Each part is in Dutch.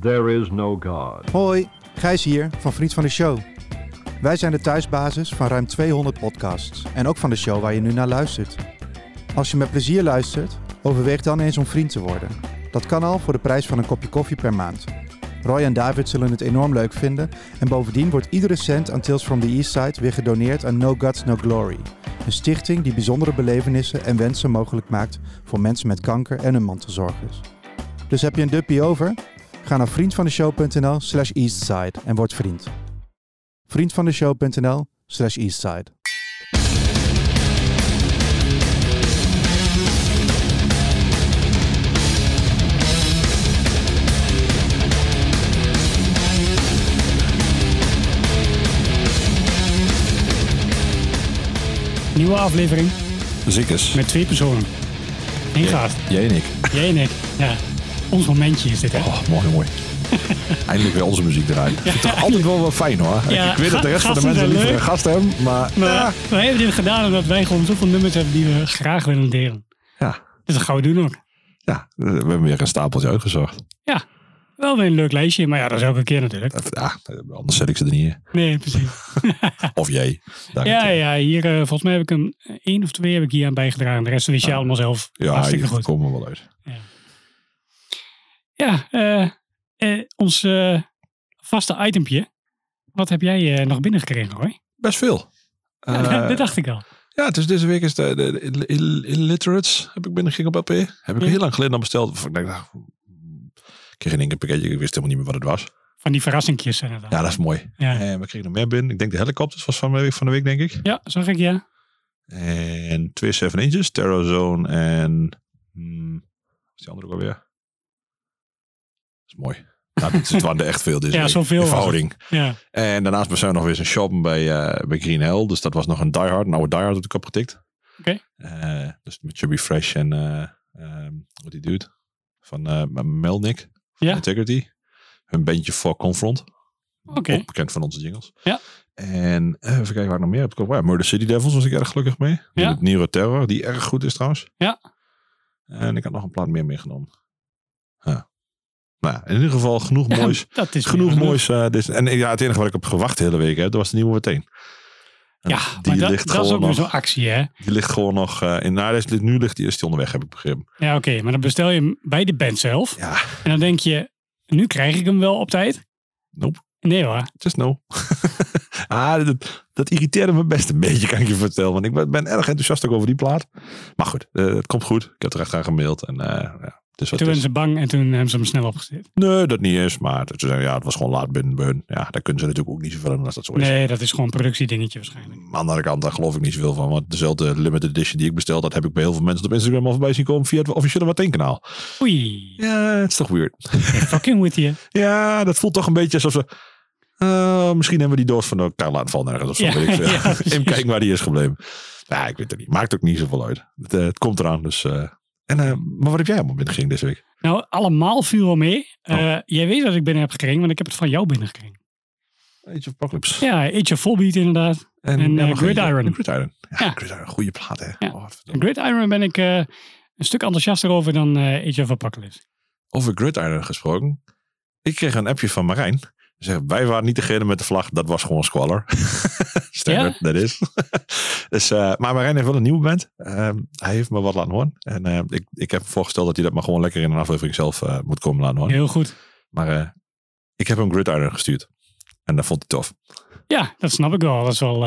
There is no God. Hoi, Gijs hier van Vriend van de Show. Wij zijn de thuisbasis van ruim 200 podcasts en ook van de show waar je nu naar luistert. Als je met plezier luistert, overweeg dan eens om vriend te worden. Dat kan al voor de prijs van een kopje koffie per maand. Roy en David zullen het enorm leuk vinden en bovendien wordt iedere cent aan Tales from the East Side weer gedoneerd aan No Guts No Glory. Een stichting die bijzondere belevenissen en wensen mogelijk maakt voor mensen met kanker en hun mantelzorgers. Dus heb je een duppie over? Ga naar vriendvandeshow.nl slash eastside en word vriend. vriendvandeshow.nl slash eastside. Nieuwe aflevering Ziekers. met twee personen. Eén gast. Jij en ik. Jij en ik. Ja. Ons momentje is dit, hè? Oh, mooi, mooi. Eindelijk weer onze muziek draaien. Vind het toch altijd wel wel fijn hoor. Ja, ik weet dat de rest van de mensen liever een gast hebben, maar Maar ja. we hebben dit gedaan omdat wij gewoon zoveel nummers hebben die we graag willen delen. Ja, Dus dat gaan we doen ook. ja, we hebben weer een stapeltje uitgezocht. Ja. Wel weer een leuk lijstje, maar ja, dat is elke keer natuurlijk. Ja, anders zet ik ze er niet in. Nee, precies. Of jij. Ja, ja, hier, eh, volgens mij heb ik een één of twee heb ik hier aan bijgedragen. De rest wist je allemaal zelf. Ja, Hartstikke goed. komen we wel uit. Ja, eh, eh, ons eh, vaste itempje. Wat heb jij nog binnengekregen, hoor? Best veel. Ja, dat dacht ik al. ja, is deze week is de, de, de Ill- Illiterates heb ik binnengekregen op LP. Heb ik Ja. heel lang geleden al besteld. Ik denk, nou, ik kreeg in één keer een pakketje. Ik wist helemaal niet meer wat het was. Van die verrassingjes dan. Ja, dat is mooi. Ja. En we kregen nog meer binnen. Ik denk de helikopters was van de week, van de week denk ik. Ja, zag ik ja. En twee 7 inches, Terror Zone en. Hmm, is die andere ook alweer? Dat is mooi. Nou, het waren er echt veel. Dus Ja, zoveel was verhouding. Ja, En daarnaast ben ik nog weer eens een shoppen bij, eh, bij Green Hell. Dus dat was nog een Die Hard, een oude Die Hard op de kop getikt. Oké. Eh, dus met Chubby Fresh en eh ehm, wat die doet. Van Melnick. Van Ja. Integrity. Hun bandje voor Confront. oké. Ook bekend van onze jingles. Ja. En even kijken waar ik nog meer heb gekocht. Ja, Murder City Devils was ik erg gelukkig mee. Ja. Met Nero Terror, die erg goed is trouwens. Ja. En ik had nog een plaat meer meegenomen. Nou, in ieder geval genoeg moois. dat is genoeg moois. eh, dit, en ja, het enige wat ik heb gewacht de hele week, hè, dat was de nieuwe meteen. En Ja, die maar dat, ligt dat is ook weer nog. zo'n actie, hè? Die ligt gewoon nog eh, in. Nou, nu ligt die, is die onderweg, heb ik begrepen. Ja, oké. maar dan bestel je hem bij de band zelf. Ja, En dan denk je, nu krijg ik hem wel op tijd. nope. Nee hoor. Het is no. ah, dat, dat irriteerde me best een beetje, kan ik je vertellen. Want ik ben, ben erg enthousiast ook over die plaat. Maar goed, eh, het komt goed. Ik heb er echt aan gemaild. En, ja, wat Toen werden is. ze bang en toen hebben ze hem snel opgezet. Nee, dat niet eens. Maar het, ja, het was gewoon laat binnen bij hun. Ja, daar kunnen ze natuurlijk ook niet zoveel aan als dat zo is. Nee, dat is gewoon een productiedingetje waarschijnlijk. Aan de andere kant, daar geloof ik niet zoveel van. Want dezelfde limited edition die ik bestel, dat heb ik bij heel veel mensen op Instagram al voorbij zien komen via het officiële Watteen kanaal. Oei. Ja, het is toch weird. Fucking with you. Ja, dat voelt toch een beetje alsof ze... eh, misschien hebben we die doos van elkaar laten vallen ergens of zo. Ja, weet ik ja, precies. Even kijken waar die is gebleven. Ja, ik weet het niet. Maakt ook niet zoveel uit. Het, eh, het komt eraan, dus... eh, en, eh, maar wat heb jij allemaal binnengekregen deze week? Nou, allemaal viel wel mee. Oh. Eh, jij weet wat ik binnen heb gekregen, want ik heb het van jou binnengekregen. Age of Apocalypse. Ja, Age of Volbeat inderdaad. en, ja, eh, nog eentje. Gridiron. Gridiron. Ja, Ja. Gridiron. Goede plaat, hè. Ja. Oh. Gridiron ben ik eh, een stuk enthousiaster over dan eh, Age of Apocalypse. Over Gridiron gesproken. Ik kreeg een appje van Marijn. Ze zegt, wij waren niet degene met de vlag. Dat was gewoon Squalor. Standard, dat is. Dus, eh, maar Marijn heeft wel een nieuwe band. Ehm, hij heeft me wat laten horen. En eh, ik, ik heb voorgesteld dat hij dat maar gewoon lekker in een aflevering zelf eh, moet komen laten horen. Heel goed. Maar ik heb hem Gridiron gestuurd. En dat vond hij tof. Ja, dat snap ik wel. Dat is wel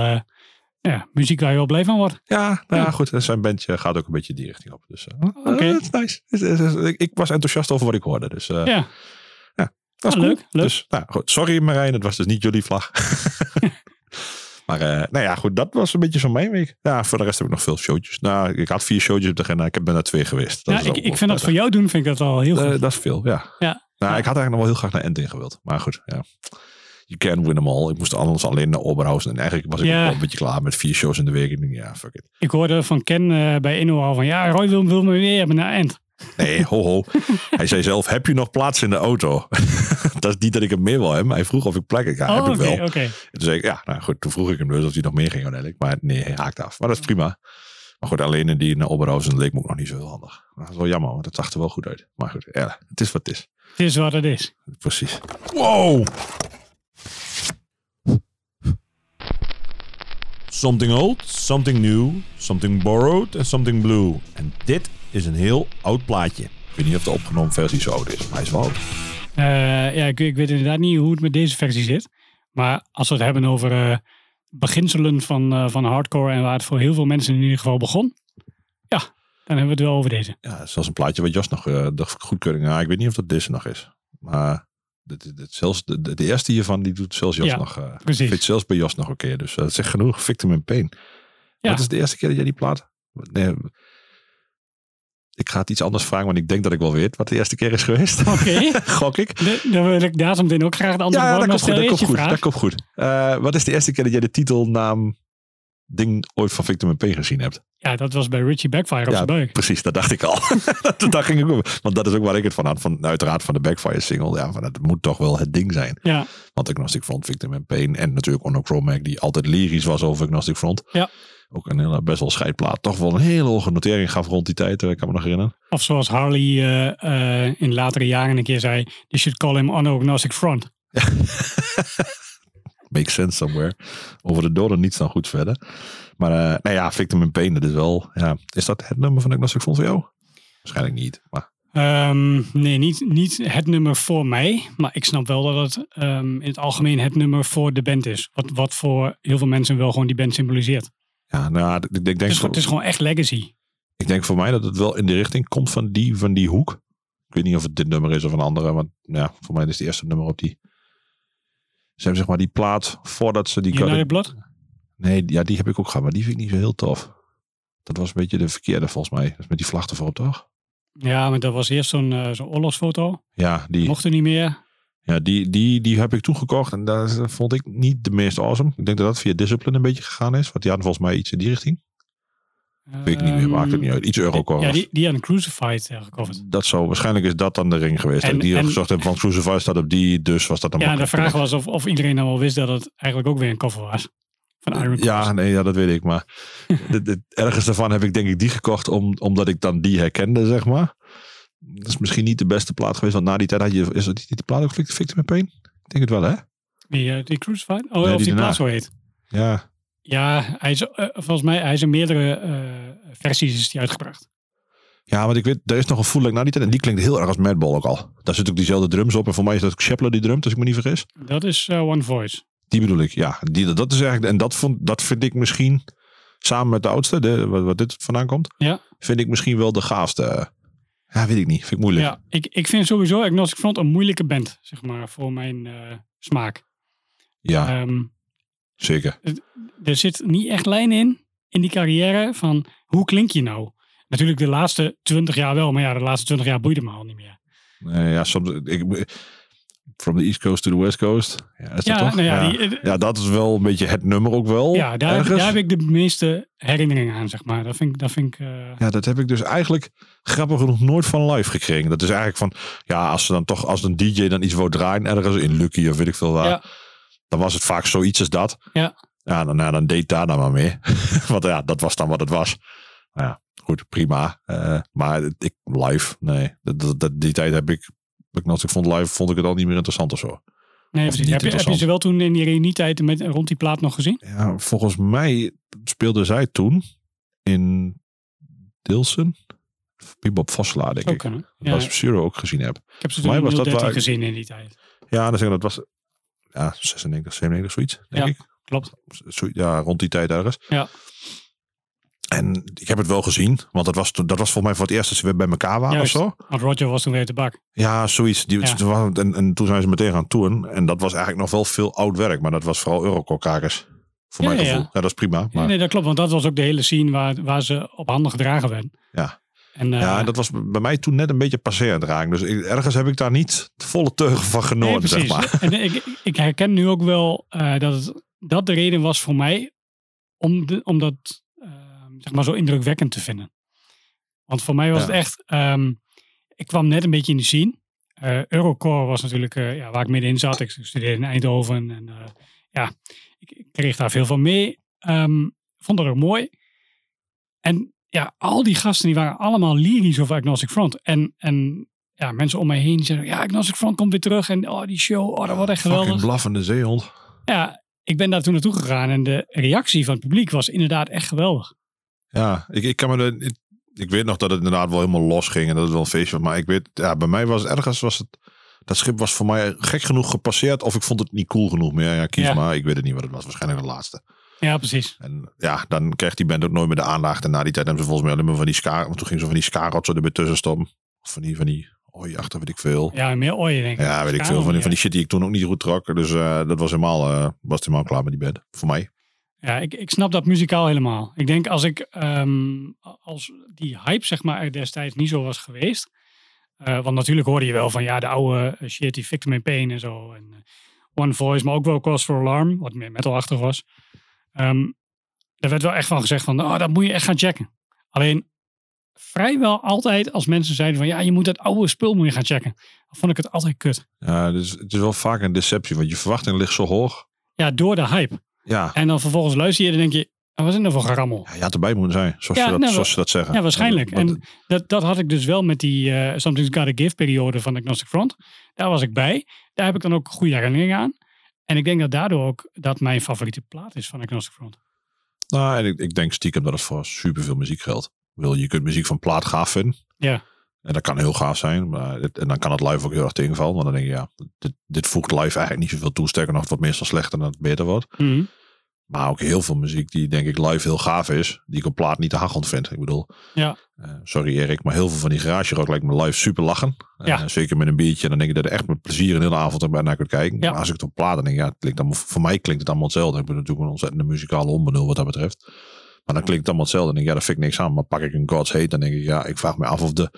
ja, muziek waar je wel blij van wordt. Ja, nou ja, Ja. goed. En Zijn bandje gaat ook een beetje die richting op. Dus Oké. is nice. Ik, ik was enthousiast over wat ik hoorde. Dus eh, Ja, dat is Ah, cool. leuk, leuk. Dus, nou, goed. Sorry Marijn, het was dus niet jullie vlag. maar eh, nou ja, goed. Dat was een beetje zo'n mijn week. Ja, voor de rest heb ik nog veel showtjes. Nou, ik had vier showtjes op de agenda. Ik heb ben naar twee geweest. Dat ja ik, ik vind dat voor jou doen vind ik dat al heel goed. Eh, dat is veel, ja. Ja. Nou, ik had eigenlijk nog wel heel graag naar Enting gewild. Maar goed, ja. You can win them all. Ik moest anders alleen naar Oberhausen. En eigenlijk was ik Ja. wel een beetje klaar met vier shows in de week. Ja, fuck it. Ik hoorde van Ken eh, bij Inno al van ja, Roy wil, wil me weer hebben naar End. Nee, ho ho. Hij zei zelf, heb je nog plaats in de auto? dat is niet dat ik hem meer wil hebben. maar Hij vroeg of ik plek heb. Ja, oh, heb ik wel. En toen zei ik, ja, nou goed, toen vroeg ik hem dus of hij nog meer ging uiteindelijk. Maar nee, hij haakte af. Maar dat is prima. Maar goed, alleen in die naar Oberhausen leek me ook nog niet zo heel handig. Dat is wel jammer, want het zag er wel goed uit. Maar goed, ja, het is wat het is. Het is wat het is. Precies. Wow! Something old, something new, something borrowed en something blue. En dit is een heel oud plaatje. Ik weet niet of de opgenomen versie zo oud is, maar hij is wel oud. Eh, ja, ik, ik weet inderdaad niet hoe het met deze versie zit. Maar als we het hebben over eh, beginselen van, eh, van hardcore en waar het voor heel veel mensen in ieder geval begon. Ja, dan hebben we het wel over deze. Ja, zoals een plaatje wat Jos nog eh, de goedkeuring. Ja, ik weet niet of dat deze nog is. Maar dit, dit, zelfs de, de, eerste hiervan, die doet zelfs Jos Ja, nog. eh precies. Fit zelfs bij Jos nog een keer. Dus dat zegt genoeg. Victim in Pain. Ja. Wat is de eerste keer dat jij die plaat? Nee, ik ga het iets anders vragen, want ik denk dat ik wel weet wat de eerste keer is geweest. Oké. Gok ik. De- Dan wil ik daar zo meteen ook graag het antwoord Ja, op. dat komt goed. Dat komt goed. Dat komt goed. Eh, wat is de eerste keer dat jij de titelnaam ding ooit van Victim in Pain gezien hebt? Ja, dat was bij Richie Backfire op Ja, zijn buik. Precies, dat dacht ik al. dat ging ik ook. Want dat is ook waar ik het van had. Van, uiteraard van de Backfire single. Ja, van, het moet toch wel het ding zijn. Ja, Want Agnostic Front, Victim in Pain. En natuurlijk Onochromac, die altijd lyrisch was over Agnostic Front. Ja. Ook een hele, best wel scheidplaat. Toch wel een hele hoge notering gaf rond die tijd. eh, Ik kan me nog herinneren. of zoals Harley eh, eh, in latere jaren een keer zei, you should call him Agnostic Front. Makes sense somewhere. Over de doden niets dan goed verder. Maar eh nou ja, Victim in Pain, dat is wel... Ja, is dat het nummer van Agnostic Front voor jou? Waarschijnlijk niet. Maar Ehm, nee, niet, niet het nummer voor mij. Maar ik snap wel dat het ehm, in het algemeen het nummer voor de band is. Wat, wat voor heel veel mensen wel gewoon die band symboliseert. ja, nou, ik, ik, denk Het is, voor, het is gewoon echt legacy. ik denk voor mij dat het wel in de richting komt van die, van die hoek. Ik weet niet of het dit nummer is of een andere. Want ja, voor mij is het de eerste nummer op die... Ze hebben zeg maar die plaat voordat ze die... United Blood? Nee, ja, die heb ik ook gehad. Maar die vind ik niet zo heel tof. Dat was een beetje de verkeerde volgens mij. Dat is met die vlag ervoor, toch? Ja, maar dat was eerst zo'n eh, zo'n oorlogsfoto. Ja, die, Mocht er niet meer. ja die, die, die heb ik toegekocht. En dat vond ik niet de meest awesome. Ik denk dat dat via Discipline een beetje gegaan is. Want die hadden volgens mij iets in die richting. Weet ik niet meer, maakt het niet uit. Iets. Ehm, Ja, die, die aan Crucified uh, gecoverd. Dat zou, waarschijnlijk is dat dan de ring geweest. En- dat ik die en- gezocht heb van Crucify staat op die, dus was dat dan Ja, de vraag was of, of iedereen dan wel wist dat het eigenlijk ook weer een cover was. Van Iron Cross. Ja, nee, ja, dat weet ik. Maar dit- dit- ergens daarvan heb ik denk ik die gekocht om, omdat ik dan die herkende, zeg maar. Dat is misschien niet de beste plaat geweest, want na die tijd had je, is dat niet die plaat ook Victim in Pain? Ik denk het wel, hè? Die, eh, die Crucified? Oh, Nee, of die die plaats zo heet. Ja, Ja, hij is, eh, volgens mij hij is in meerdere eh, versies is die uitgebracht. ja, want ik weet, er is nog een voel na die tijd en die klinkt heel erg als Madball ook al. Daar zit ook diezelfde drums op en voor mij is dat ook Shepler die drumt, als ik me niet vergis. Dat is eh, One Voice. Die bedoel ik, ja. Die, dat is eigenlijk, en dat, vond, dat vind ik misschien, samen met de oudste, de, wat, wat dit vandaan komt, Ja. vind ik misschien wel de gaafste. Ja, weet ik niet. Vind ik moeilijk. Ja, ik, ik vind sowieso Agnostic Front een moeilijke band, zeg maar, voor mijn smaak. Ja, Ehm, zeker. er zit niet echt lijn in, in die carrière, van hoe klink je nou? Natuurlijk de laatste twintig jaar wel, maar ja, de laatste twintig jaar boeide me al niet meer. Nee, ja, soms, ik, from the East Coast to the West Coast. Ja, is dat Ja, toch? nou ja, die- Ja, dat is wel een beetje het nummer ook wel. Ja, daar, heb- ergens. daar heb ik de meeste herinneringen aan, zeg maar. Dat vind ik, dat vind ik eh, Ja, dat heb ik dus eigenlijk grappig genoeg nooit van live gekregen. Dat is eigenlijk van, ja, als ze dan toch, als een DJ dan iets wou draaien ergens in Lucky of weet ik veel waar, Ja. Dan was het vaak zoiets als dat. Ja. Ja, dan, nou, dan deed daar dan maar mee. Want ja, dat was dan wat het was. Nou ja, goed, prima. Eh, maar ik, live, nee. Dat, dat, dat- die tijd heb ik, ik, ik vond live, vond ik het al niet meer interessant of zo. Nee, Of Heb, je, heb je ze wel toen in die reunietijd met, rond die plaat nog gezien? Ja, volgens mij speelde zij toen in Dilsen. Bebop Vosselaar, denk ik. kunnen. Dat Ja, was Zero ook gezien heb. ik heb ze mij toen in was dat 013 waar- gezien in die tijd. Ja, dan zeg ik, dat was ja, 96, 97, zoiets, denk Ja. ik. Klopt. Zo, ja, rond die tijd ergens. Ja. En ik heb het wel gezien, want dat was, dat was volgens mij voor het eerst dat ze weer bij elkaar waren Juist. of zo. Want Roger was toen weer te bak. Ja, zoiets. Die, Ja. en, en toen zijn ze meteen gaan toeren. En dat was eigenlijk nog wel veel oud werk, maar dat was vooral Eurocore-kakers. Voor Ja, mijn ja, gevoel. ja. Ja. dat is prima. Maar, nee, dat klopt. Want dat was ook de hele scene waar, waar ze op handen gedragen werden. Ja. En, eh, ja, en dat was bij mij toen net een beetje het raken. Dus ik- ergens heb ik daar niet de volle teugen van nee, genomen, zeg maar. En ik, ik herken nu ook wel eh, dat het, dat de reden was voor mij om, de, om dat eh, zeg maar zo indrukwekkend te vinden. Want voor mij was Ja. het echt, ehm, ik kwam net een beetje in de scene. Eh, Eurocore was natuurlijk ja, waar ik middenin zat. Ik studeerde in Eindhoven en ja, ik, ik kreeg daar veel van mee. Ehm, vond dat ook mooi. En ja, al die gasten die waren allemaal lyrisch over Agnostic Front. En, en ja, mensen om mij heen zeggen, ja, Agnostic Front komt weer terug. En oh, die show, oh, dat wordt echt geweldig. blaffende zeehond. Ja, ik ben daar toen naartoe gegaan en de reactie van het publiek was inderdaad echt geweldig. Ja, ik, ik kan me de, ik, ik weet nog dat het inderdaad wel helemaal los ging en dat het wel een feestje was. Maar ik weet, ja, bij mij was het ergens, was het, dat schip was voor mij gek genoeg gepasseerd of ik vond het niet cool genoeg meer. Ja, kies Ja. maar. Ik weet het niet wat het was. Waarschijnlijk de laatste. Ja, precies. En ja, dan krijgt die band ook nooit meer de aandacht. En na die tijd hebben ze volgens mij alleen maar van die ska, want toen ging ze van die ska-rotsen erbij tussen stoppen. Of van die, van die, oei, achter weet ik veel. Ja, meer ooien denk ik. Ja, weet ik veel. Van die, van die shit die ik toen ook niet goed trok. Dus eh, dat was helemaal, eh, was helemaal klaar met die band. Voor mij. Ja, ik, ik snap dat muzikaal helemaal. Ik denk als ik, ehm, als die hype zeg maar er destijds niet zo was geweest. eh, want natuurlijk hoorde je wel van ja, de oude shit, die Victim in Pain en zo. En One Voice, maar ook wel Cause for Alarm, wat meer metalachtig was. Ehm er werd wel echt van gezegd van, oh, dat moet je echt gaan checken. Alleen vrijwel altijd als mensen zeiden van ja, je moet dat oude spul moet je gaan checken. Dan vond ik het altijd kut. Ja, dus het is wel vaak een deceptie, want je verwachting ligt zo hoog. Ja, door de hype. Ja, En dan vervolgens luister je en denk je, oh, wat is er nou voor gerammel? ja je had erbij moeten zijn, zoals, Ja, ze, dat, nou, zoals ze dat zeggen. Ja, waarschijnlijk. En dat, dat had ik dus wel met die eh Something's Gotta Give periode van Agnostic Front. Daar was ik bij. Daar heb ik dan ook goede herinneringen aan. En ik denk dat daardoor ook dat mijn favoriete plaat is van Agnostic Front. Nou, en ik, ik denk stiekem dat het voor superveel muziek geldt. Wil, je kunt muziek van plaat gaaf vinden. Ja. En dat kan heel gaaf zijn. Maar het- en dan kan het live ook heel erg tegenvallen. Want dan denk je, ja, dit, dit voegt live eigenlijk niet zoveel toe. Sterker nog, het wordt meestal slechter dan het beter wordt. Mhm. Maar ook heel veel muziek die denk ik live heel gaaf is. Die ik op plaat niet te hachend vind. Ik bedoel, Ja. eh, sorry Erik, maar heel veel van die garage rock lijkt me live super lachen. Eh, zeker met een biertje. Dan denk ik dat je er echt met plezier een hele avond naar naar kunt kijken. Ja. Maar als ik het op plaat dan denk ik, ja, het klinkt allemaal, voor mij klinkt het allemaal hetzelfde. Ik ben natuurlijk een ontzettende muzikale onbenul wat dat betreft. Maar dan klinkt het allemaal hetzelfde. Dan denk ik, ja, daar vind ik niks aan. Maar pak ik een God's Hate, dan denk ik, ja, ik vraag me af of de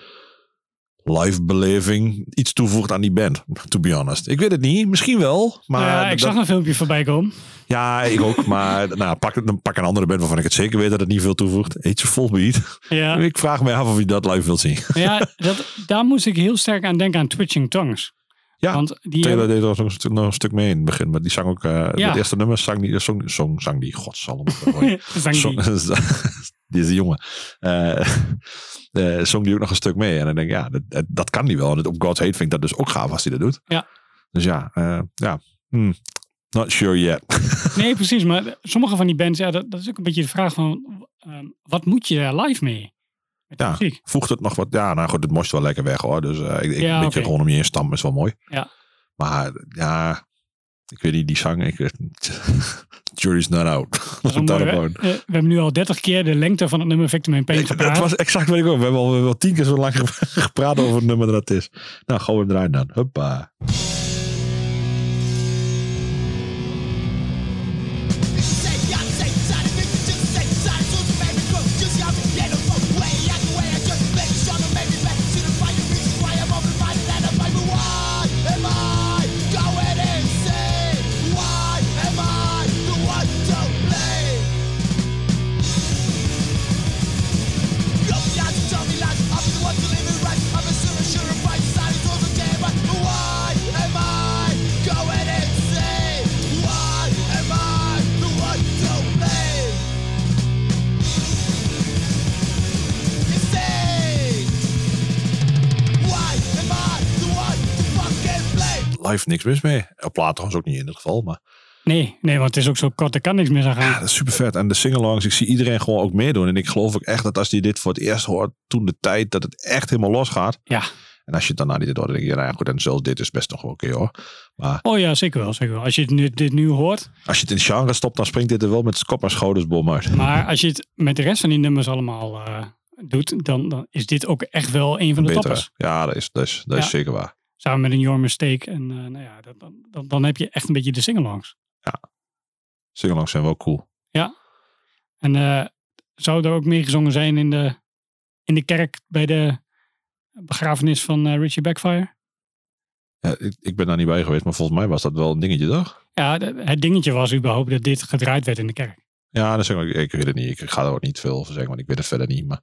live beleving iets toevoegt aan die band. To be honest. Ik weet het niet. Misschien wel. Maar Nou ja, ik dat- zag een filmpje voorbij komen. ja, ik ook. Maar nou, pak, dan pak een andere band waarvan ik het zeker weet dat het niet veel toevoegt. Eet je Volbeat. Ja, Ik vraag me af of je dat live wilt zien. ja dat, daar moest ik heel sterk aan denken aan Twitching Tongues. Ja, Want die Taylor hebben- deed er nog een, stuk, nog een stuk mee in het begin. Maar die zang ook... eh Ja. Het eerste nummer zang die, zong, zong, zang die. Godsalm. zang die- Zong- Deze jongen. eh eh, zong die ook nog een stuk mee. En dan denk ik, ja, dat, dat, kan die wel. En het- op God's Hate vind ik dat dus ook gaaf als hij dat doet. Ja. Dus ja, eh, ja. Hmm. Not sure yet. Nee, precies. Maar sommige van die bands, ja, dat, dat is ook een beetje de vraag van, ehm, wat moet je daar live mee? Ja. muziek. Voegt het nog wat? Ja, nou goed, het moest wel lekker weg hoor. Dus ik, ik, Ja, een beetje gewoon om je heen stampen is wel mooi. Ja. Maar ja, ik weet niet, die zang. Ik. Jury's not out. Dat wel Daar mooi? Eh, we hebben nu al 30 keer de lengte van het nummer Victim in Pain gepraat. dat was exact wat ik ook. We hebben al, we hebben al tien keer zo lang ge- gepraat over het nummer dat het is. Nou, gewoon hem draaien dan. Huppa. Niks mis mee. Op plaat trouwens ook niet in dit geval. Maar Nee, nee, want het is ook zo kort, er kan niks mis aan gaan. ja, dat is super vet. En de singalongs, ik zie iedereen gewoon ook meedoen. En ik geloof ook echt dat als die dit voor het eerst hoort, toen de tijd, dat het echt helemaal los gaat. Ja. En als je het dan na die hoort, dan denk je, nou ja, goed, en zelfs dit is best nog wel oké hoor. Maar Oh ja, zeker wel, zeker wel. Als je het nu, dit nu hoort. als je het in genre stopt, dan springt dit er wel met kop en schouders bom uit. Maar als je het met de rest van die nummers allemaal eh, doet, dan, dan is dit ook echt wel een van de toppers. Ja, dat is, dat is, dat is zeker waar. Samen met een Your Mistake. En eh, nou ja, dat- dan, dan, dan heb je echt een beetje de singalongs. Singalongs zijn wel cool. En eh, zou er ook meegezongen zijn in de, in de kerk bij de begrafenis van eh, Richie Backfire? Ja, ik, ik ben daar niet bij geweest, maar volgens mij was dat wel een dingetje, toch? Ja, het dingetje was überhaupt dat dit gedraaid werd in de kerk. Ja, dat zeg ik, ik weet het niet. Ik ga er ook niet veel over zeggen, want ik weet het verder niet. Maar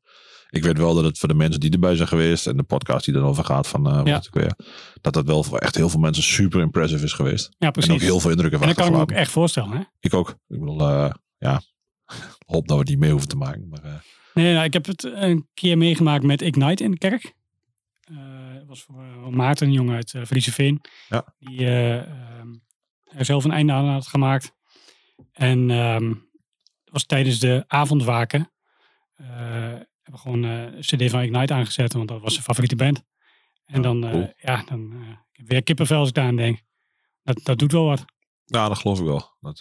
ik weet wel dat het voor de mensen die erbij zijn geweest en de podcast die erover gaat van uh, Ja. weer, dat dat wel voor echt heel veel mensen super impressive is geweest. Ja, En precies. ook heel veel indrukken En van dat kan ik me ook echt voorstellen. Hè? Ik ook. Ik bedoel, eh, ja, hoop dat we het niet mee hoeven te maken. Maar, eh, Nee, nou, ik heb het een keer meegemaakt met Ignite in de kerk. Eh, was voor Maarten, een jongen uit uh, Veen. Ja. Die eh, ehm, er zelf een einde aan had gemaakt. En dat was tijdens de avondwaken. Hebben gewoon eh, een cd van Ignite aangezet, want dat was zijn favoriete band. En dan, eh, cool. ja, dan eh, weer kippenvel als ik daar aan denk. Dat, dat doet wel wat. Ja, dat geloof ik wel. Dat,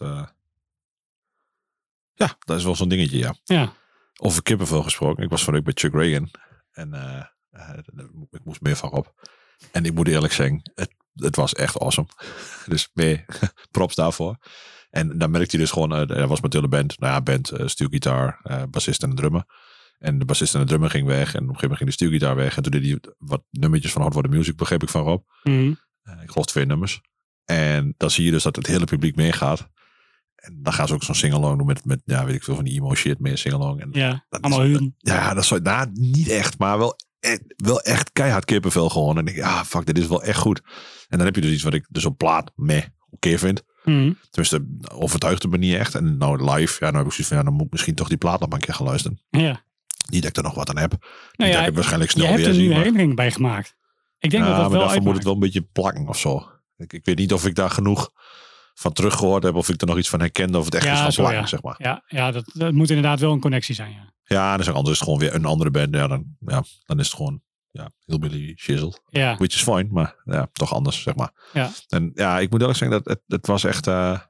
Ja, dat is wel zo'n dingetje, ja. Ja, Over kippenvel gesproken. Ik was van week bij Chuck Reagan. En ik moest meer van op. En ik moet eerlijk zeggen, het, het was echt awesome. Dus meer props daarvoor. En dan merkte je dus gewoon, eh, er was met de hele band, nou ja, band, eh, stuurgitaar, bassist en drummer. En de bassist en de drummer ging weg. En op een gegeven moment ging de stuurgitaar weg. En toen deed hij wat nummertjes van Hard the Music, begreep ik van Rob. Mhm. Eh, ik geloof twee nummers. En dan zie je dus dat het hele publiek meegaat. En dan gaan ze ook zo'n sing-along doen met, met, ja, weet ik veel van die emo shit, meer sing-along. En ja dat allemaal is- ja, dat is nou, niet echt, maar wel, echt- wel echt keihard kippenvel gewoon. En ik, ja, fuck, dit is wel echt goed. En dan heb je dus iets wat ik dus op plaat meh oké vind. Mhm. Tenminste, overtuigde me niet echt. En nou live, ja, nou heb ik zoiets van, ja, dan moet ik misschien toch die plaat nog maar een keer gaan luisteren. Ja. Niet dat ik er nog wat aan heb. Nou ja, dat ik het waarschijnlijk je snel hebt weer er nu Maar, herinneringen bij gemaakt. Ik denk ja, dat dat wel daarvoor moet het wel een beetje plakken of zo. Ik, ik weet niet of ik daar genoeg van teruggehoord heb. Of ik er nog iets van herkende. Of het echt Ja, is van zo, plakken, ja. zeg maar. Ja, ja dat, dat moet inderdaad wel een connectie zijn. Ja. Ja, en dan anders is het gewoon weer een andere band. Ja, dan, ja, dan is het gewoon ja, Hillbilly Shizzle. Ja, Which is fine, maar ja, toch anders, zeg maar. Ja. En ja, ik moet eerlijk zeggen dat het, het was echt eh,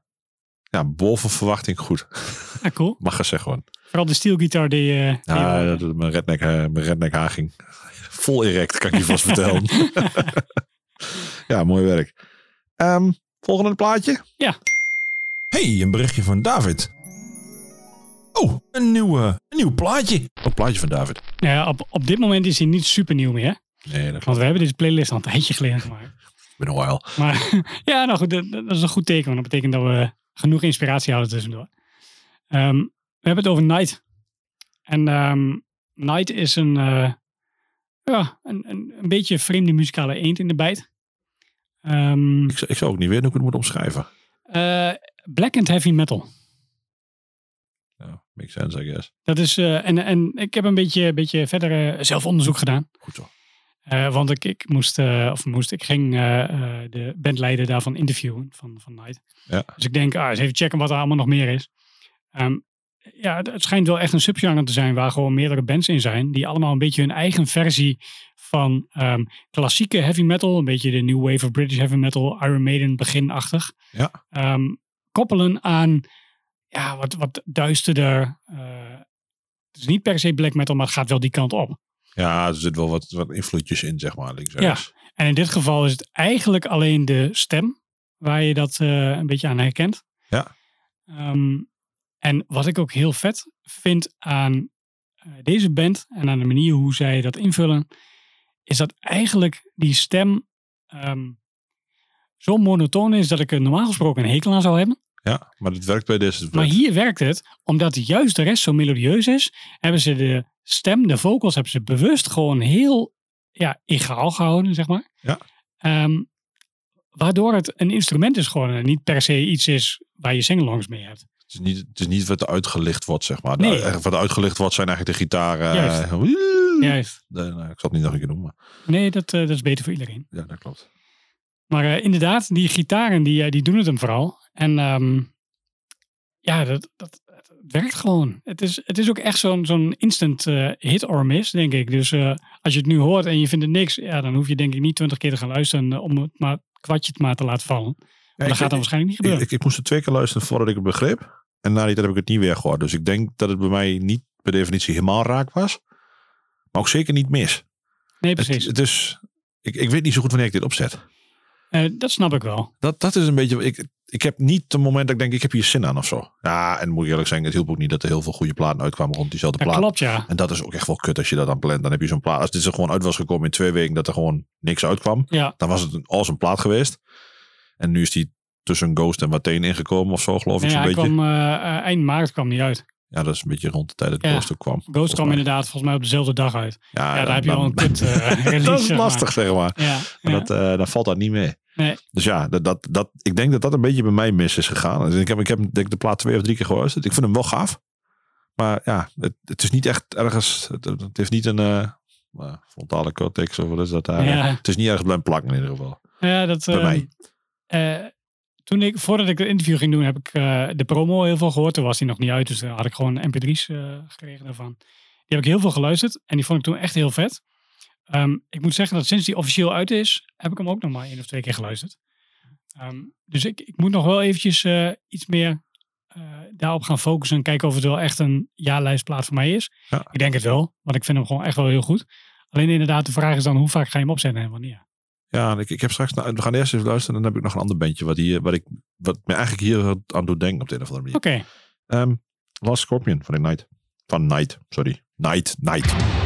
ja, boven verwachting goed. ja, cool. Mag zeggen gewoon. Vooral de steelgitaar die... eh, die Ja, dat- mijn redneck, eh, mijn redneck haar ging vol erect, kan ik je vast vertellen. ja, mooi werk. Ehm, volgende plaatje. Hey, een berichtje van David. Oh, een nieuw, eh, een nieuw plaatje. Oh, plaatje van David. Nou ja, op, op dit moment is hij niet super nieuw meer. Nee, dat Want we hebben deze playlist al een tijdje geleden gemaakt. Been a while. Maar ja, nou goed, dat, dat is een goed teken. Want dat betekent dat we genoeg inspiratie hadden tussendoor. Ehm, we hebben het over Night. En ehm, Night is een, eh, ja, een, een, een beetje vreemde muzikale eend in de bijt. Ehm, Ik, zou- ik zou ook niet weten hoe ik het moet omschrijven. eh, black and heavy metal. Ja, makes sense, I guess. Dat is, eh, en, en ik heb een beetje, beetje verder zelfonderzoek gedaan. Goed zo. Want ik, ik moest, of moest, ik ging de bandleider daarvan interviewen, van, van Night. Ja. Dus ik denk, ah, eens even checken wat er allemaal nog meer is. Ehm, ja, het, schijnt wel echt een subgenre te zijn waar gewoon meerdere bands in zijn. Die allemaal een beetje hun eigen versie van ehm, klassieke heavy metal, een beetje de new wave of British heavy metal, Iron Maiden beginachtig. Ja. ehm, koppelen aan ja, wat, wat duisterder. eh, het is niet per se black metal, maar het gaat wel die kant op. Ja, er zit wel wat, wat invloedjes in, zeg maar. Links, Ja. En in dit geval is het eigenlijk alleen de stem waar je dat eh, een beetje aan herkent. Ja. Ehm, en wat ik ook heel vet vind aan eh, deze band en aan de manier hoe zij dat invullen, is dat eigenlijk die stem ehm, zo monotoon is dat ik er normaal gesproken een hekel aan zou hebben. Ja, maar het werkt bij deze. Maar hier werkt het, omdat juist de rest zo melodieus is, hebben ze de stem, de vocals, hebben ze bewust gewoon heel ja, egaal gehouden, zeg maar. Ja. Ehm, waardoor het een instrument is gewoon en niet per se iets is waar je singalongs mee hebt. Het is niet, het is niet wat uitgelicht wordt, zeg maar. Nee. De- wat uitgelicht wordt zijn eigenlijk de gitaren. Juist. eh, Juist. de- nou, ik zal het niet nog een keer noemen. maar Nee, dat, eh, dat is beter voor iedereen. Ja, dat klopt. Maar eh, inderdaad, die gitaren, die, die doen het hem vooral. En ehm, ja, dat, dat, het werkt gewoon. Het is, het is ook echt zo'n zo'n instant hit or miss, denk ik. Dus als je het nu hoort en je vindt het niks, ja, dan hoef je denk ik niet twintig keer te gaan luisteren om het maar kwartje het maar te laten vallen. Ja, dat ik- gaat dan waarschijnlijk niet Ik, gebeuren. ik, ik moest er twee keer luisteren voordat ik het begreep. En na die tijd heb ik het niet weer gehoord. Dus ik denk dat het bij mij niet per definitie helemaal raak was. Maar ook zeker niet mis. nee, precies. het is, ik, ik weet niet zo goed wanneer ik dit opzet. Eh, dat snap ik wel. Dat, dat is een beetje. Ik, ik heb niet het moment dat ik denk, ik heb hier zin aan of zo. Ja, en moet ik eerlijk zeggen, het hielp ook niet dat er heel veel goede platen uitkwamen rond diezelfde plaat. klopt, ja. En dat is ook echt wel kut als je dat dan plant. Dan heb je zo'n plaat. Als dit er gewoon uit was gekomen in twee weken dat er gewoon niks uitkwam. Ja, Dan was het een awesome plaat geweest. En nu is die tussen Ghost en Wateen ingekomen of zo, geloof ik zo'n hij beetje. kwam, eh, eind maart kwam die uit. Ja, dat is een beetje rond de tijd dat Ja. Ghost ook kwam. Ghost kwam mij. inderdaad volgens mij op dezelfde dag uit. Ja, Ja, daar heb je wel een kut eh, release. Dat is lastig, zeg maar. Ja, Maar ja. dat, eh, dan valt dat niet mee. Nee. Dus ja, dat, dat, dat, ik denk dat dat een beetje bij mij mis is gegaan. Dus ik heb, ik heb denk de plaat twee of drie keer geluisterd. Ik vind hem wel gaaf. Maar ja, het, het is niet echt ergens... Het, het heeft niet een, Maar frontale cortex, of wat is dat daar? Ja. Het is niet erg blijven plakken in ieder geval. Ja, dat, Bij eh, mij. Eh, toen ik, voordat ik het interview ging doen, heb ik eh, de promo heel veel gehoord. Toen was die nog niet uit, dus daar had ik gewoon mp3's eh, gekregen daarvan. Die heb ik heel veel geluisterd en die vond ik toen echt heel vet. Ehm, ik moet zeggen dat sinds die officieel uit is, heb ik hem ook nog maar één of twee keer geluisterd. Ehm, dus ik, ik moet nog wel eventjes eh, iets meer eh, daarop gaan focussen en kijken of het wel echt een jaarlijstplaat voor mij is. Ja. Ik denk het wel, want ik vind hem gewoon echt wel heel goed. Alleen inderdaad, de vraag is dan hoe vaak ga je hem opzetten en wanneer. Ja, ik, ik heb straks, nou, we gaan eerst even luisteren en dan heb ik nog een ander bandje wat, hier, wat, ik, wat me eigenlijk hier aan doet denken op de een of andere manier. Oké, Ehm, Last Scorpion van Night. Van Night, sorry. Night, Night.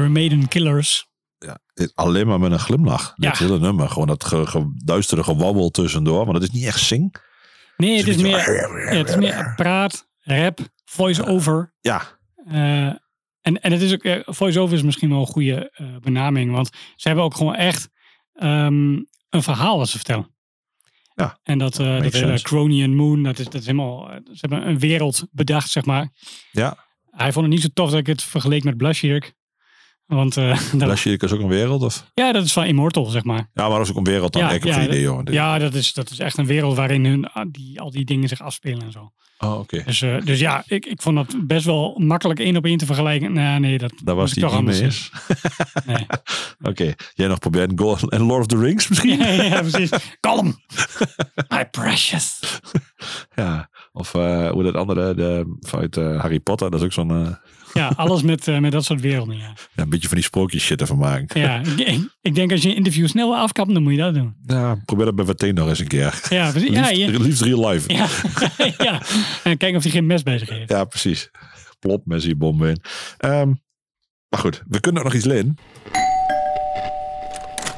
Iron Maiden Killers. Ja, alleen maar met een glimlach. Ja. Dit hele nummer. Gewoon dat ge, ge- duistere gewabbel tussendoor. Maar dat is niet echt zing. Nee, het is meer, ja, het is meer praat, rap, voice-over. Ja, Eh, en, en het is ook, eh, voice-over is misschien wel een goede eh, benaming, want ze hebben ook gewoon echt ehm, een verhaal dat ze vertellen. Ja, En dat, eh dat hele. Cronian Moon, dat is, dat is helemaal, ze hebben een wereld bedacht, zeg maar. ja. Hij vond het niet zo tof dat ik het vergeleek met Blasjirk. Want eh, dat- Blasjirk is ook een wereld? Of? ja, dat is van Immortal, zeg maar. Ja, maar dat is ook een wereld dan. Ja, ik heb ja, geen idee, dat- Ja, dat is, dat is echt een wereld waarin hun, ah, die, al die dingen zich afspelen en zo. Oh, oké. Dus, eh, dus ja, ik, ik vond dat best wel makkelijk één op één te vergelijken. Nee, nee, dat Daar was niet anders. Nee. Oké. Jij nog probeert en Lord of the Rings misschien? ja, ja, precies. Kalm. My precious. Ja. Of eh, hoe dat andere, de, vanuit eh, Harry Potter. Dat is ook zo'n... Ja, alles met, eh, met dat soort werelden, ja. ja, een beetje van die sprookjes shit ervan maken. Ja, ik, ik denk als je een interview snel afkapt, dan moet je dat doen. Ja, probeer dat bij meteen nog eens een keer. Ja, precies. Ja, Liefst, je- liefst real life. ja, ja. En kijken of hij geen mes bij zich heeft. Ja, precies. Plop, Messi, bom in. Ehm, maar goed, we kunnen ook nog iets leren.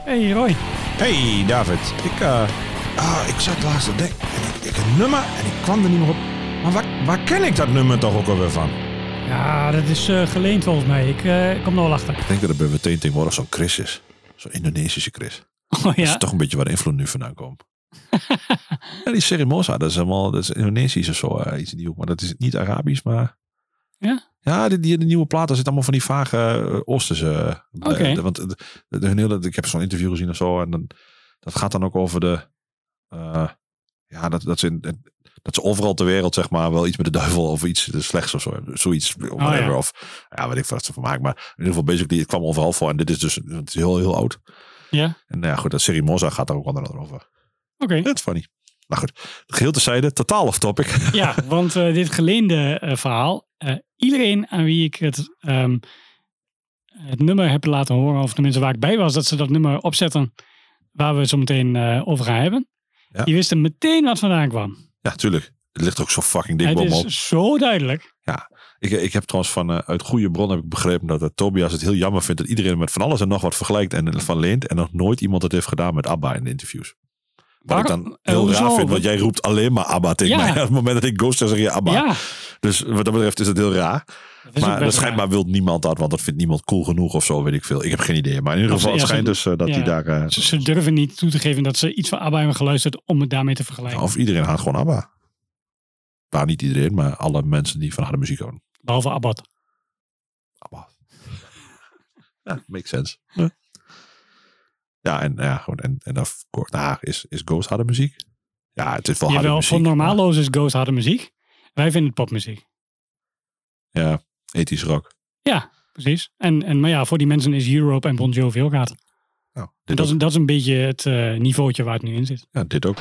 hey, Roy. Hey David, ik, eh, ah, ik zat laatst te denken. En ik, ik een nummer en ik kwam er niet meer op. Maar waar, waar ken ik dat nummer toch ook alweer van? Ja, dat is eh, geleend volgens mij. Ik eh, kom er wel achter. Ik denk dat het bij meteen tegenwoordig zo'n Chris is. Zo'n Indonesische Chris. Oh Dat is ja. toch een beetje waar de invloed nu vandaan komt. ja, die Serimosa, dat is helemaal dat is Indonesisch of zo. eh, iets in die hoek. Maar dat is niet Arabisch, maar... Ja? Ja, die, die, de nieuwe platen zitten allemaal van die vage Oosterse... eh, want de, de, hun hele, ik heb zo'n interview gezien of zo. En dan, dat gaat dan ook over de... ja, dat, dat, ze in, dat ze overal ter wereld, zeg maar, wel iets met de duivel of iets slechts of zo. Zoiets. Whatever. ja. Of ja, weet ik wat ze van maken. Maar in ieder geval, basically, het kwam overal voor. En dit is dus het is heel, heel oud. Ja, En nou ja, goed, dat Serimosa gaat daar ook onder over. oké. Dat is funny. Maar goed, geheel terzijde, totaal off topic. Ja, want eh, dit geleende eh, verhaal. eh, iedereen aan wie ik het, ehm, het nummer heb laten horen, of tenminste waar ik bij was, dat ze dat nummer opzetten waar we het zo meteen eh, over gaan hebben. Ja. Die wisten meteen wat vandaan kwam. Ja, tuurlijk. Het ligt ook zo fucking dik het bovenop. is zo duidelijk. Ik, ik heb trouwens van, eh, uit goede bron heb ik begrepen dat eh, Tobias het heel jammer vindt dat iedereen met van alles en nog wat vergelijkt en van leent. En nog nooit iemand het heeft gedaan met ABBA in de interviews. Wat ik dan heel raar vind, want jij roept alleen maar ABBA tegen Ja. mij. Op het moment dat ik Ghost zeg, zeg je ABBA. Ja, Dus wat dat betreft is het heel raar. dat maar best schijnbaar wil niemand dat, want dat vindt niemand cool genoeg of zo, weet ik veel. Ik heb geen idee. Maar in ieder geval, het schijnt dus eh, dat ja. hij daar... eh, Ze, ze durven niet toe te geven dat ze iets van ABBA hebben geluisterd om het daarmee te vergelijken. of iedereen haat gewoon ABBA. Nou, niet iedereen, maar alle mensen die van harde muziek houden. Behalve Abbat. ABBA. ja, makes sense. Ja, ja en ja, gewoon, en, en nou, is, is Ghost harde muziek? Ja, het is wel harde Jawel, muziek. voor normalo's is Ghost harde muziek. Wij vinden het popmuziek. Ja, ethisch rock. Ja, precies. En, en, maar ja, voor die mensen is Europe en Bon Jovi ook gaat. Oh, nou, dat, is, dat is een beetje het uh, niveautje waar het nu in zit. Ja, dit ook.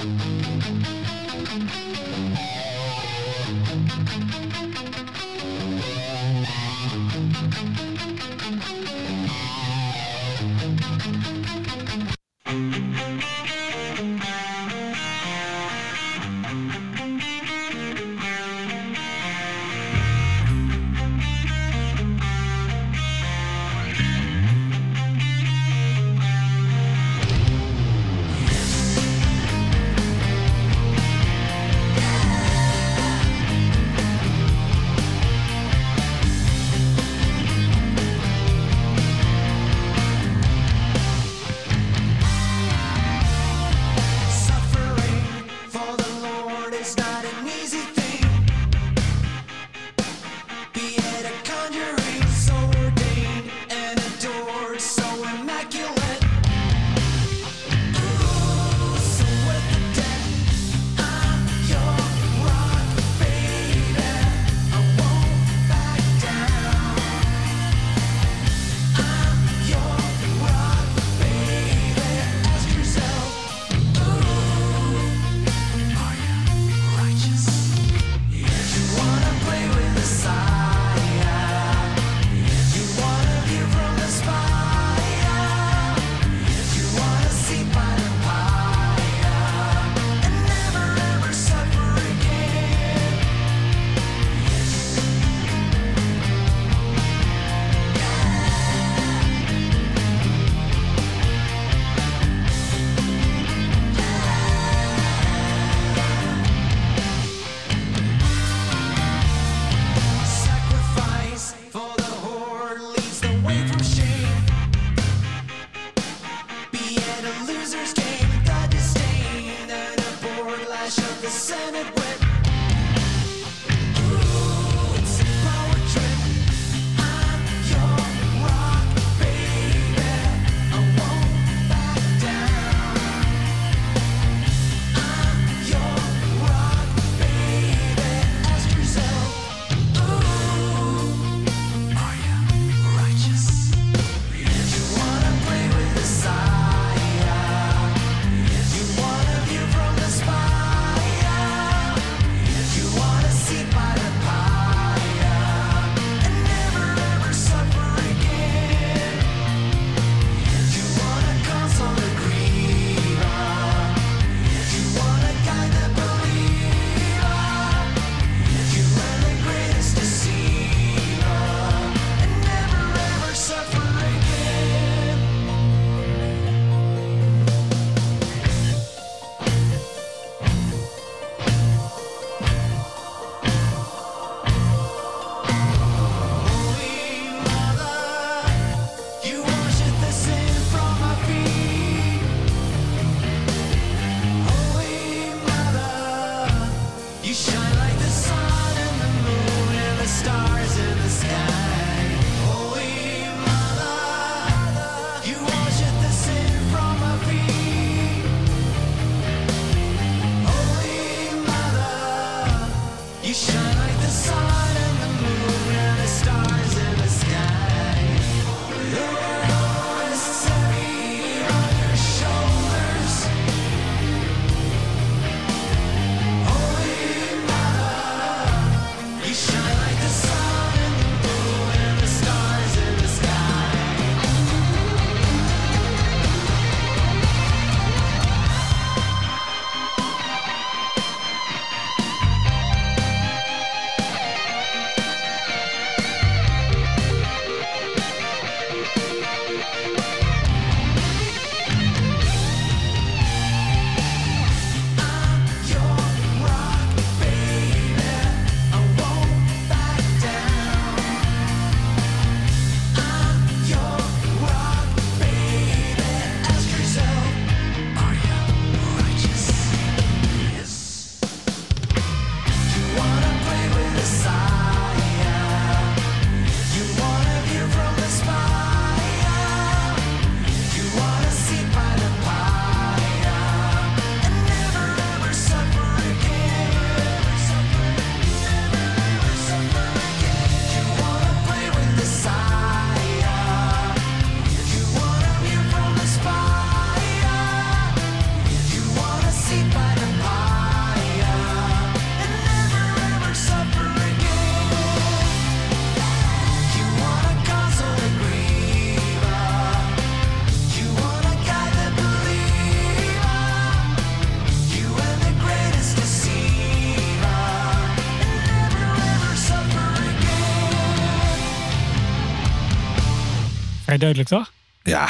Duidelijk, toch? Ja,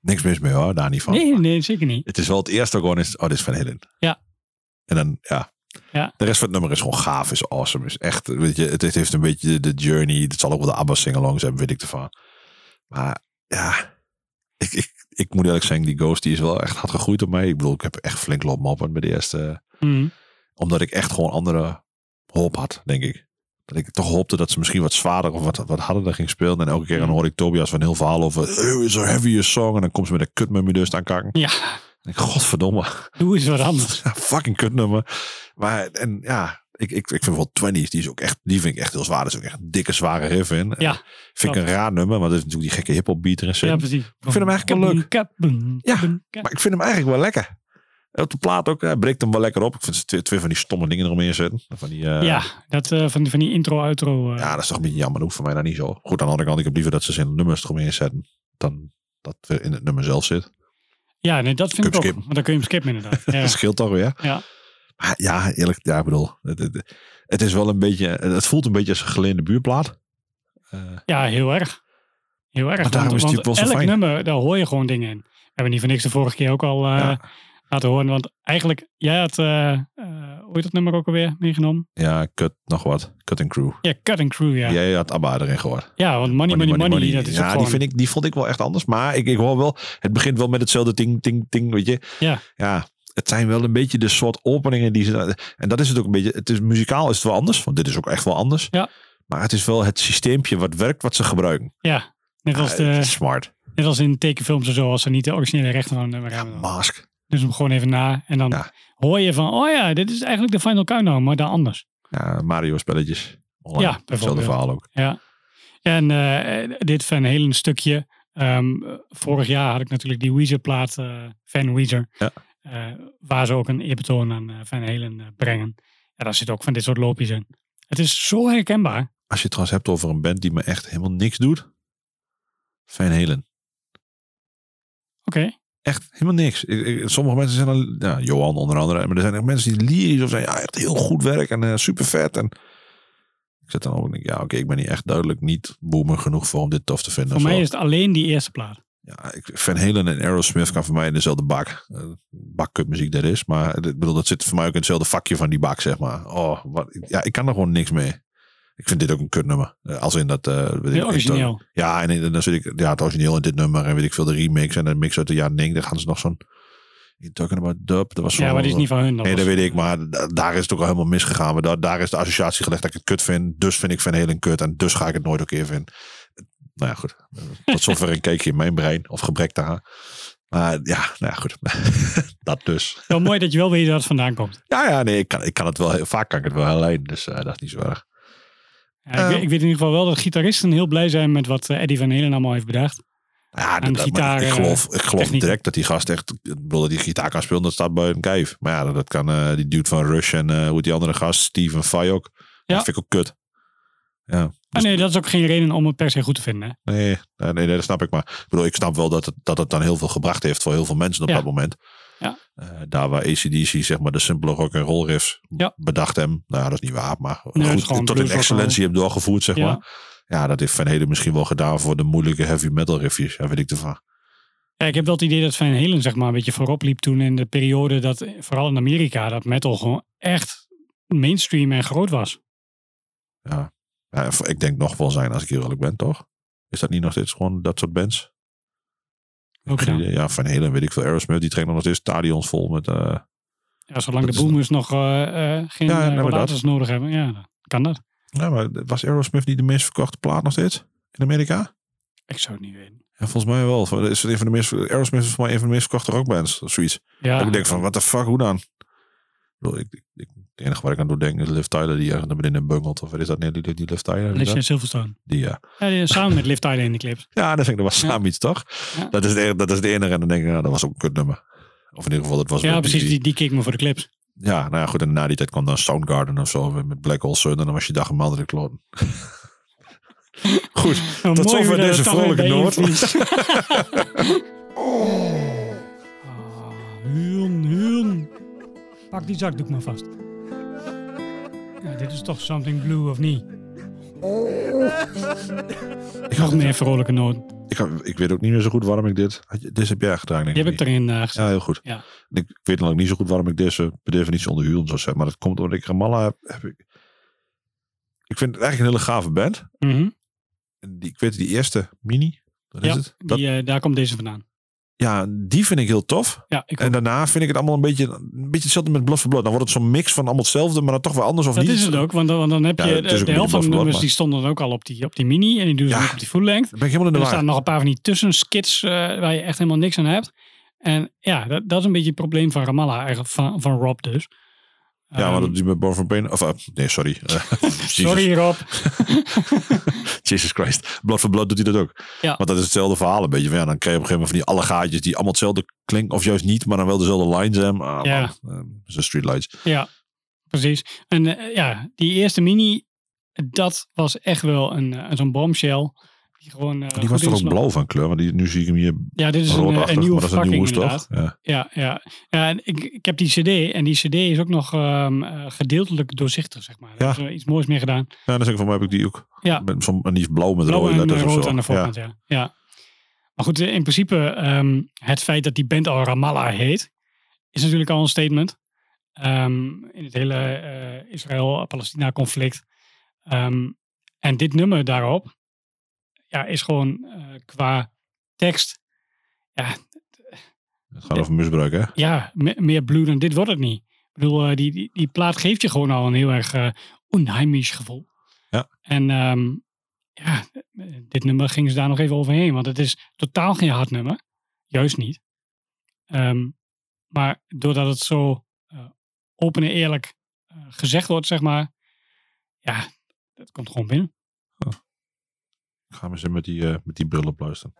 niks mis mee hoor, daar niet van. Nee, nee, zeker niet. Het is wel het eerste gewoon is, oh, dit is Van Halen. Ja. En dan, ja. Ja. De rest van het nummer is gewoon gaaf, is awesome. Is echt, weet je, het, heeft een beetje de, journey. Het zal ook wel de ABBA singalongs hebben, weet ik ervan. Maar ja, ik, ik, ik moet eerlijk zeggen, die Ghost die is wel echt hard gegroeid op mij. Ik bedoel, ik heb echt flink lopen moppen bij de eerste. Mhm. Omdat ik echt gewoon andere hoop had, denk ik. Dat ik toch hoopte dat ze misschien wat zwaarder of wat, wat harder ging spelen. En elke keer dan hoor ik Tobias van heel verhaal over. "Oh, is a heavier song. En dan komt ze met een kutnummer dus aan kakken. Ja, En ik, godverdomme. doe eens wat anders. Fucking kutnummer. Maar en ja, ik, ik, ik vind wel 20's, die is ook echt, die vind ik echt heel zwaar. Dat is ook echt een dikke, zware riff in. Ja, Vind ik een raar nummer, maar dat is natuurlijk die gekke hip-hop beat erin ja precies. Ik vind hem eigenlijk wel leuk. Ja, Maar ik vind hem eigenlijk wel lekker. Op de plaat ook, hij breekt hem wel lekker op. Ik vind ze twee, twee van die stomme dingen eromheen zitten. Van die, eh, ja dat, eh, van, van die intro-outro. eh, ja, dat is toch een beetje jammer. Dat hoeft voor mij daar niet zo. Goed, aan de andere kant, ik heb liever dat ze zijn nummers eromheen zetten. Dan dat we in het nummer zelf zit. ja, nee, dat vind ik ook. Want dan kun je hem skippen inderdaad. Ja, Dat scheelt toch weer. ja. Maar ja, eerlijk, ja, ik bedoel, het, het, het is wel een beetje, het voelt een beetje als een geleende buurplaat. Ja, heel erg. Heel erg. Maar daarom want, is die want elk fijn. nummer, daar hoor je gewoon dingen in. We hebben niet voor niks de vorige keer ook al Ja. Laten horen. Want eigenlijk, jij had, eh eh, hoe heet dat nummer ook alweer meegenomen? ja, cut, nog wat. Cut and Crew. Ja, Cutting Crew, ja. Ja, Jij had ABBA erin gehoord. want Money, Money, Money, dat is ja, gewoon... die, vind ik, die vond ik wel echt anders. Maar ik, ik hoor wel, het begint wel met hetzelfde ting, ting, ting, weet je. Ja. Ja, het zijn wel een beetje de soort openingen die ze. En dat is het ook een beetje. Het is muzikaal is het wel anders, want dit is ook echt wel anders. Ja. Maar het is wel het systeempje wat werkt, wat ze gebruiken. Ja, net als, Ja, de, smart. net als in tekenfilms en zo, als ze niet de originele rechten van nummer hebben. dan Mask. Dus hem gewoon even na. En dan Ja. hoor je van, oh ja, dit is eigenlijk de Final Countdown, maar dan anders. Ja, Mario spelletjes. Online. Ja, Hetzelfde verhaal ook. Ja. En eh, dit Van Halen stukje. ehm, vorig jaar had ik natuurlijk die Weezer-plaat, eh, Van Weezer. Ja. eh, waar ze ook een eerbetoon aan Van Halen eh, brengen. Ja, daar zit ook van dit soort loopjes in. Het is zo herkenbaar. Als je het trouwens hebt over een band die me echt helemaal niks doet. Van Halen. Oké. Echt helemaal niks. Ik, ik- sommige mensen zijn dan, ja, Johan onder andere, maar er zijn echt mensen die lyrisch of zijn, ja, echt heel goed werk en eh, super vet. En ik zit dan ook en denk, ja, oké, ik ben hier echt duidelijk niet boomer genoeg voor om dit tof te vinden. Voor mij is het alleen die eerste plaat. Ja, ik, Van Halen en Aerosmith kan voor mij in dezelfde bak. Uh, Bakkutmuziek dat is. Maar ik bedoel, dat zit voor mij ook in hetzelfde vakje van die bak, zeg maar. Oh, wat, ja, ik kan er gewoon niks mee. Ik vind dit ook een kutnummer. Eh, Als in dat... eh, Heel origineel. ja, en in- dan zit ik... Ja, het origineel in dit nummer. En weet ik veel, de remix en de mix uit de jaren 90. Dan gaan ze nog zo'n... Talking about dub? Dat was Ja, maar die is niet van hun. Nee, dat was- weet ik. Maar da- daar is het ook al helemaal misgegaan. Maar daar, daar is de associatie gelegd dat ik het kut vind. Dus vind ik Van Halen kut. En dus ga ik het nooit ook keer vinden. Nou ja, goed. Tot zover een kijkje in mijn brein. Of gebrek daar. Maar ja, nou ja, goed. dat dus. Wel mooi dat je wel weet waar het vandaan komt. Ja, ja, nee, ik kan, ik kan het wel. heel- Vaak kan ik het wel herleiden. Dus eh, dat is niet zo erg. Ja, ik, weet, Ehm. ik weet in ieder geval wel dat gitaristen heel blij zijn met wat eh, Eddie Van Halen allemaal heeft bedacht. Ja, maar gitaar, ik eh, geloof, ik geloof techniek. direct dat die gast echt, ik bedoel dat die gitaar kan spelen, dat staat buiten kijf. Maar ja, dat kan eh, die dude van Rush en eh hoe die andere gast, Steven Fay ook. Ja. Dat vind ik ook kut. Ja, Ah, nee, dat is ook geen reden om het per se goed te vinden. nee, nee, nee, dat snap ik. Maar ik bedoel, ik snap wel dat het, dat het dan heel veel gebracht heeft voor heel veel mensen op Ja. dat moment. Ja. Eh, daar waar ACDC zeg maar de simpele rock en roll riffs Ja. bedacht hem. Nou ja, dat is niet waar, maar Nee, goed, tot in and excellentie heb doorgevoerd zeg Ja. maar. Ja, dat heeft Van Heden misschien wel gedaan voor de moeilijke heavy metal riffjes. Ja, weet ik ervan. Ja, ik heb wel het idee dat Van Halen zeg maar een beetje voorop liep toen in de periode dat, vooral in Amerika, dat metal gewoon echt mainstream en groot was. Ja. ja, ik denk nog wel zijn als ik eerlijk ben, toch? Is dat niet nog steeds gewoon dat soort bands? Ook. Ja, Van Helen, weet ik veel. Aerosmith, die trainen nog steeds stadions vol met... eh, Ja, zolang de is- boomers nog eh, eh, geen Ja, nodig hebben, ja, kan dat. Ja, maar was Aerosmith niet de meest verkochte plaat nog steeds? In Amerika? Ik zou het niet weten. Ja, volgens mij wel. Is het een van de meest, Aerosmith is volgens mij een van de meest verkochte rockbands. Of zoiets. Ja, Dat ik denk van, what the fuck, hoe dan? Ik bedoel, ik, het enige waar ik aan doe denken is Liv Tyler die ergens naar beneden bungelt. Of wat is dat? Nee, die, die Liv Tyler? Alicia? Silverstone. Die, ja. Ja, die, samen met Liv Tyler in de clips. ja, dat vind ik dat was Ja. samen iets, toch? Ja. Dat, is het, enige- dat is het enige. En dan denk ik, nou, dat was ook een kutnummer. Of in ieder geval, dat was Ja, precies. die- Die, die keek me voor de clips. Ja, nou ja, goed. En na die tijd kwam dan Soundgarden of zo met Black Hole Sun. En dan was je dag een maand kloten. goed, Nou, tot zover deze vrolijke noot. bijeenvliegt. Ah, Huun. Pak die zakdoek maar vast. Ja, dit is toch something blue of niet? Ik, Nog had, meer vrolijke noot. ik, had- ik weet ook niet meer zo goed waarom ik dit... Dit heb jij gedaan, denk Die ik. heb ik erin gezet. Ja, heel goed. Ja. Ik weet dan ook niet zo goed waarom ik deze per definitie onder huur zou zetten. Maar dat komt omdat ik Ramallah heb, heb ik... Ik vind het eigenlijk een hele gave band. Mhm. Die, ik weet die eerste mini, dat Ja, is het. Dat, Die, eh, daar komt deze vandaan. Ja, die vind ik heel tof. Ja, ik En daarna vind ik het allemaal een beetje, een beetje hetzelfde met Blood for Blood. Dan wordt het zo'n mix van allemaal hetzelfde, maar dan toch wel anders of Dat niet. is het ook, want dan, want dan heb je de, helft van de nummers die stonden ook al op die, op die mini en die doen ze Ja. ook op die full length. Dan ben ik helemaal in de Er staan nog een paar van die tussenskits eh waar je echt helemaal niks aan hebt. En ja, dat, dat is een beetje het probleem van Ramallah, eigenlijk van, van Rob dus. Ja, maar Ehm, dat die met Pain. Of, eh, nee, sorry. Eh, Sorry Rob. Jesus Christ. Blood for Blood doet hij dat ook. Ja. Want dat is hetzelfde verhaal een beetje. Van, ja, dan krijg je op een gegeven moment van die alle gaatjes die allemaal hetzelfde klinken. Of juist niet, maar dan wel dezelfde lines hebben. Ah, Ja. man. Eh, Zijn streetlights. Ja, precies. En eh, ja, die eerste mini, dat was echt wel een, zo'n bombshell. Die gewoon. eh, Die was toch ook blauw van kleur. Want die, nu zie ik hem hier Ja, dit is een, eh, een nieuwe maar dat is een verpakking inderdaad. Ja. Ja, ja. ja en ik, ik heb die CD en die CD is ook nog ehm, eh, gedeeltelijk doorzichtig, zeg maar. Daar Ja. is iets moois mee gedaan. ja, dan zeg ik van mij heb ik die ook. Ja. Met zo'n, en die is blauw met Blauw rode en letters eh, of rood zo. aan de voorkant, ja. ja. Maar goed, in principe, ehm, het feit dat die band al Ramallah heet, is natuurlijk al een statement. Ehm, in het hele Israël-Palestina-conflict. Ehm, en dit nummer daarop, ja, is gewoon eh, qua tekst, ja, Het gaat over misbruik, hè? ja, me- meer blue dan dit wordt het niet. Ik bedoel, eh, die, die, die plaat geeft je gewoon al een heel erg eh onheimisch gevoel. Ja. En ehm, ja, dit nummer gingen ze daar nog even overheen. Want het is totaal geen hard nummer. Juist niet. Ehm, maar doordat het zo open en eerlijk gezegd wordt, zeg maar. Ja, dat komt gewoon binnen. Ik ga maar eens met die, eh, met die op luisteren.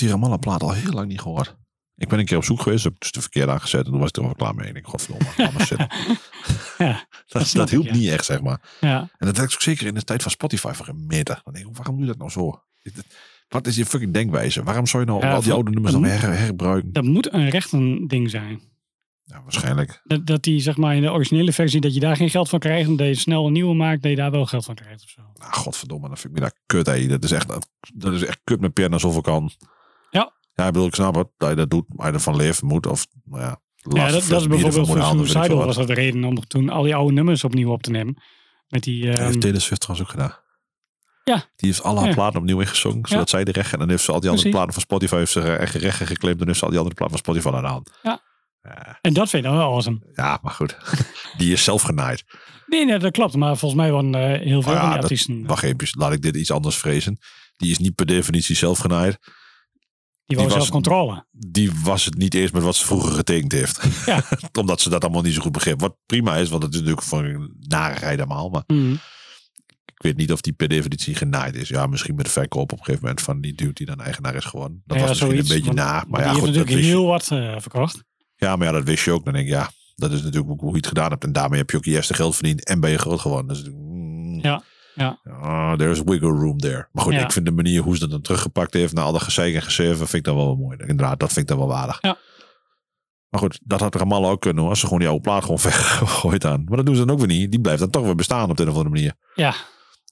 Heb die Ramallah plaat al heel lang niet gehoord. Ik ben een keer op zoek geweest, heb ik dus de verkeerde aangezet en toen was ik er wel klaar mee. En ik godverdomme, laat maar zitten. Ja, Dat, dat hielp ik, ja. niet echt, zeg maar. ja. En dat werkt ook zeker in de tijd van Spotify voor een meter. Dan denk ik, waarom doe je dat nou zo? Wat is je fucking denkwijze? Waarom zou je nou Ja, al die oude nummers dan her, herbruiken? dat moet een rechten ding zijn. Ja, waarschijnlijk. Dat, dat die zeg maar in de originele versie, dat je daar geen geld van krijgt. En dat je snel een nieuwe maakt, dat je daar wel geld van krijgt of zo. Nou, godverdomme, dat vind ik me daar kut, hé. Dat is echt, dat is echt kut met alsof ik kan. Ja. Ja, ik bedoel, ik snap het, dat je dat doet, maar je ervan leven moet. Of, nou ja, Ja, dat, is bijvoorbeeld voor Suicidal wat. was dat de reden om toen al die oude nummers opnieuw op te nemen. Met die, Dat ehm, heeft Taylor Swift trouwens ook gedaan. Ja. Die heeft alle haar Ja. platen opnieuw ingezongen, zodat zij de rechten. En dan heeft ze al die andere Precies. platen van Spotify heeft ze echt rechten geclaimd. En heeft ze al die andere platen van Spotify aan de hand. Ja. En dat vind ik dan wel awesome. ja, maar goed. Die is zelf genaaid. Nee, nee, dat klopt. Maar volgens mij waren eh, heel veel van die dat- artiesten, Wacht even, laat ik dit iets anders vrezen. Die is niet per definitie zelf genaaid. Die wou was- zelf controle. Die was het niet eens met wat ze vroeger getekend heeft. Ja. Omdat ze dat allemaal niet zo goed begreep. Wat prima is, want het is natuurlijk voor een narigheid allemaal. Maar Mhm. ik weet niet of die per definitie genaaid is. Ja, misschien met de verkoop op een gegeven moment van die dude die dan eigenaar is geworden. Dat Ja, was misschien zoiets, een beetje na. Maar ja, die goed, heeft natuurlijk heel wat eh, verkocht. Ja, maar ja, dat wist je ook. Dan denk ik, ja, dat is natuurlijk ook hoe je het gedaan hebt. En daarmee heb je ook je eerste geld verdiend en ben je groot geworden. Dus, mm, Ja, ja. ah, there's wiggle room there. Maar goed, Ja. ik vind de manier hoe ze dat dan teruggepakt heeft na al dat gezeik en gezeven, vind ik dat wel mooi. Inderdaad, dat vind ik dan wel waardig. Ja. Maar goed, dat had allemaal ook kunnen hoor. Als ze gewoon die oude plaat gewoon weggooit aan. Maar dat doen ze dan ook weer niet. Die blijft dan toch weer bestaan op de een of andere manier. Ja,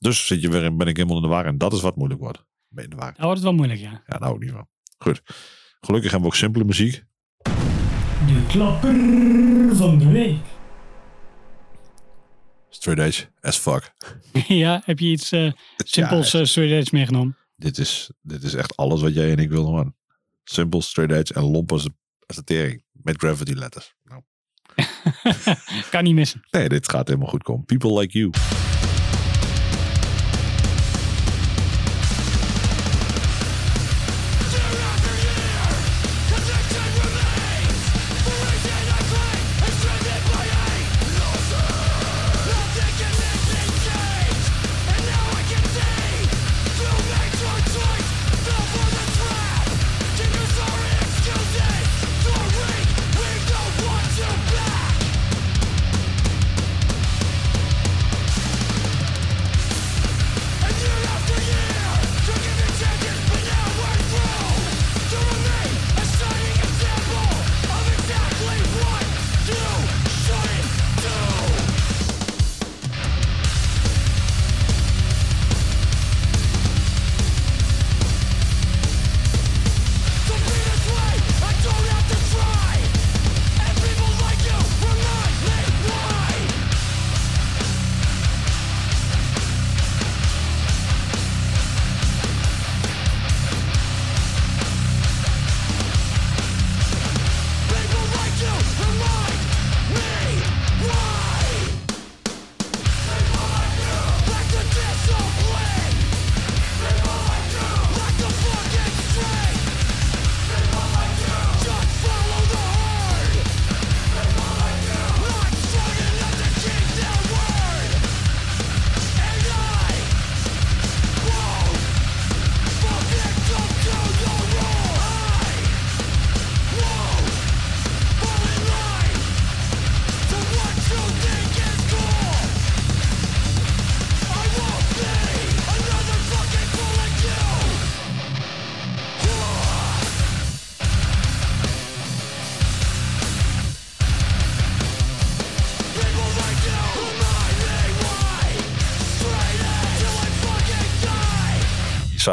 Dus zit je weer in, ben ik helemaal in de war. En dat is wat moeilijk wordt. Ben in de war. daar wordt het wel moeilijk, ja. Ja, hou ik niet van. Goed. Gelukkig hebben we ook simpele muziek. De klapper van de week. Straight edge as fuck. ja, heb je iets eh, simpels Ja, straight edge meegenomen? dit, is, dit is echt alles wat jij en ik willen man. Simpel, straight edge en lomp als de tering. Met gravity letters. Nou, kan niet missen. nee, dit gaat helemaal goed komen. People like you.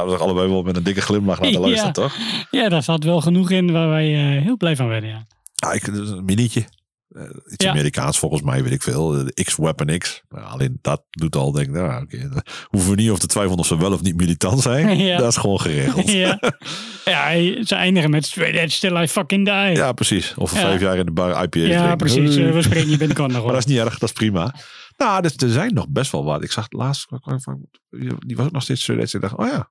Toch allebei wel met een dikke glimlach naar te Ja. luisteren, toch? Ja, daar zat wel genoeg in waar wij eh, heel blij van werden. Ja. Ja, ik, een minietje. Eh, iets Ja. Amerikaans volgens mij, weet ik veel. De X-Weapon X. Nou, alleen dat doet al, denk ik, nou, hoeven we niet over te twijfelen of ze wel of niet militant zijn. Ja. Dat is gewoon geregeld. ja. ja, ze eindigen met straight edge till I fucking die. Ja, precies. Of Ja. vijf jaar in de bar IPA Ja, drinken. precies. Eh, We spreken je binnenkort nog Maar op. dat is niet erg, dat is prima. Nou, dus er zijn nog best wel wat. Ik zag het laatst, die was ook nog steeds. Ik dacht, oh ja. Ja,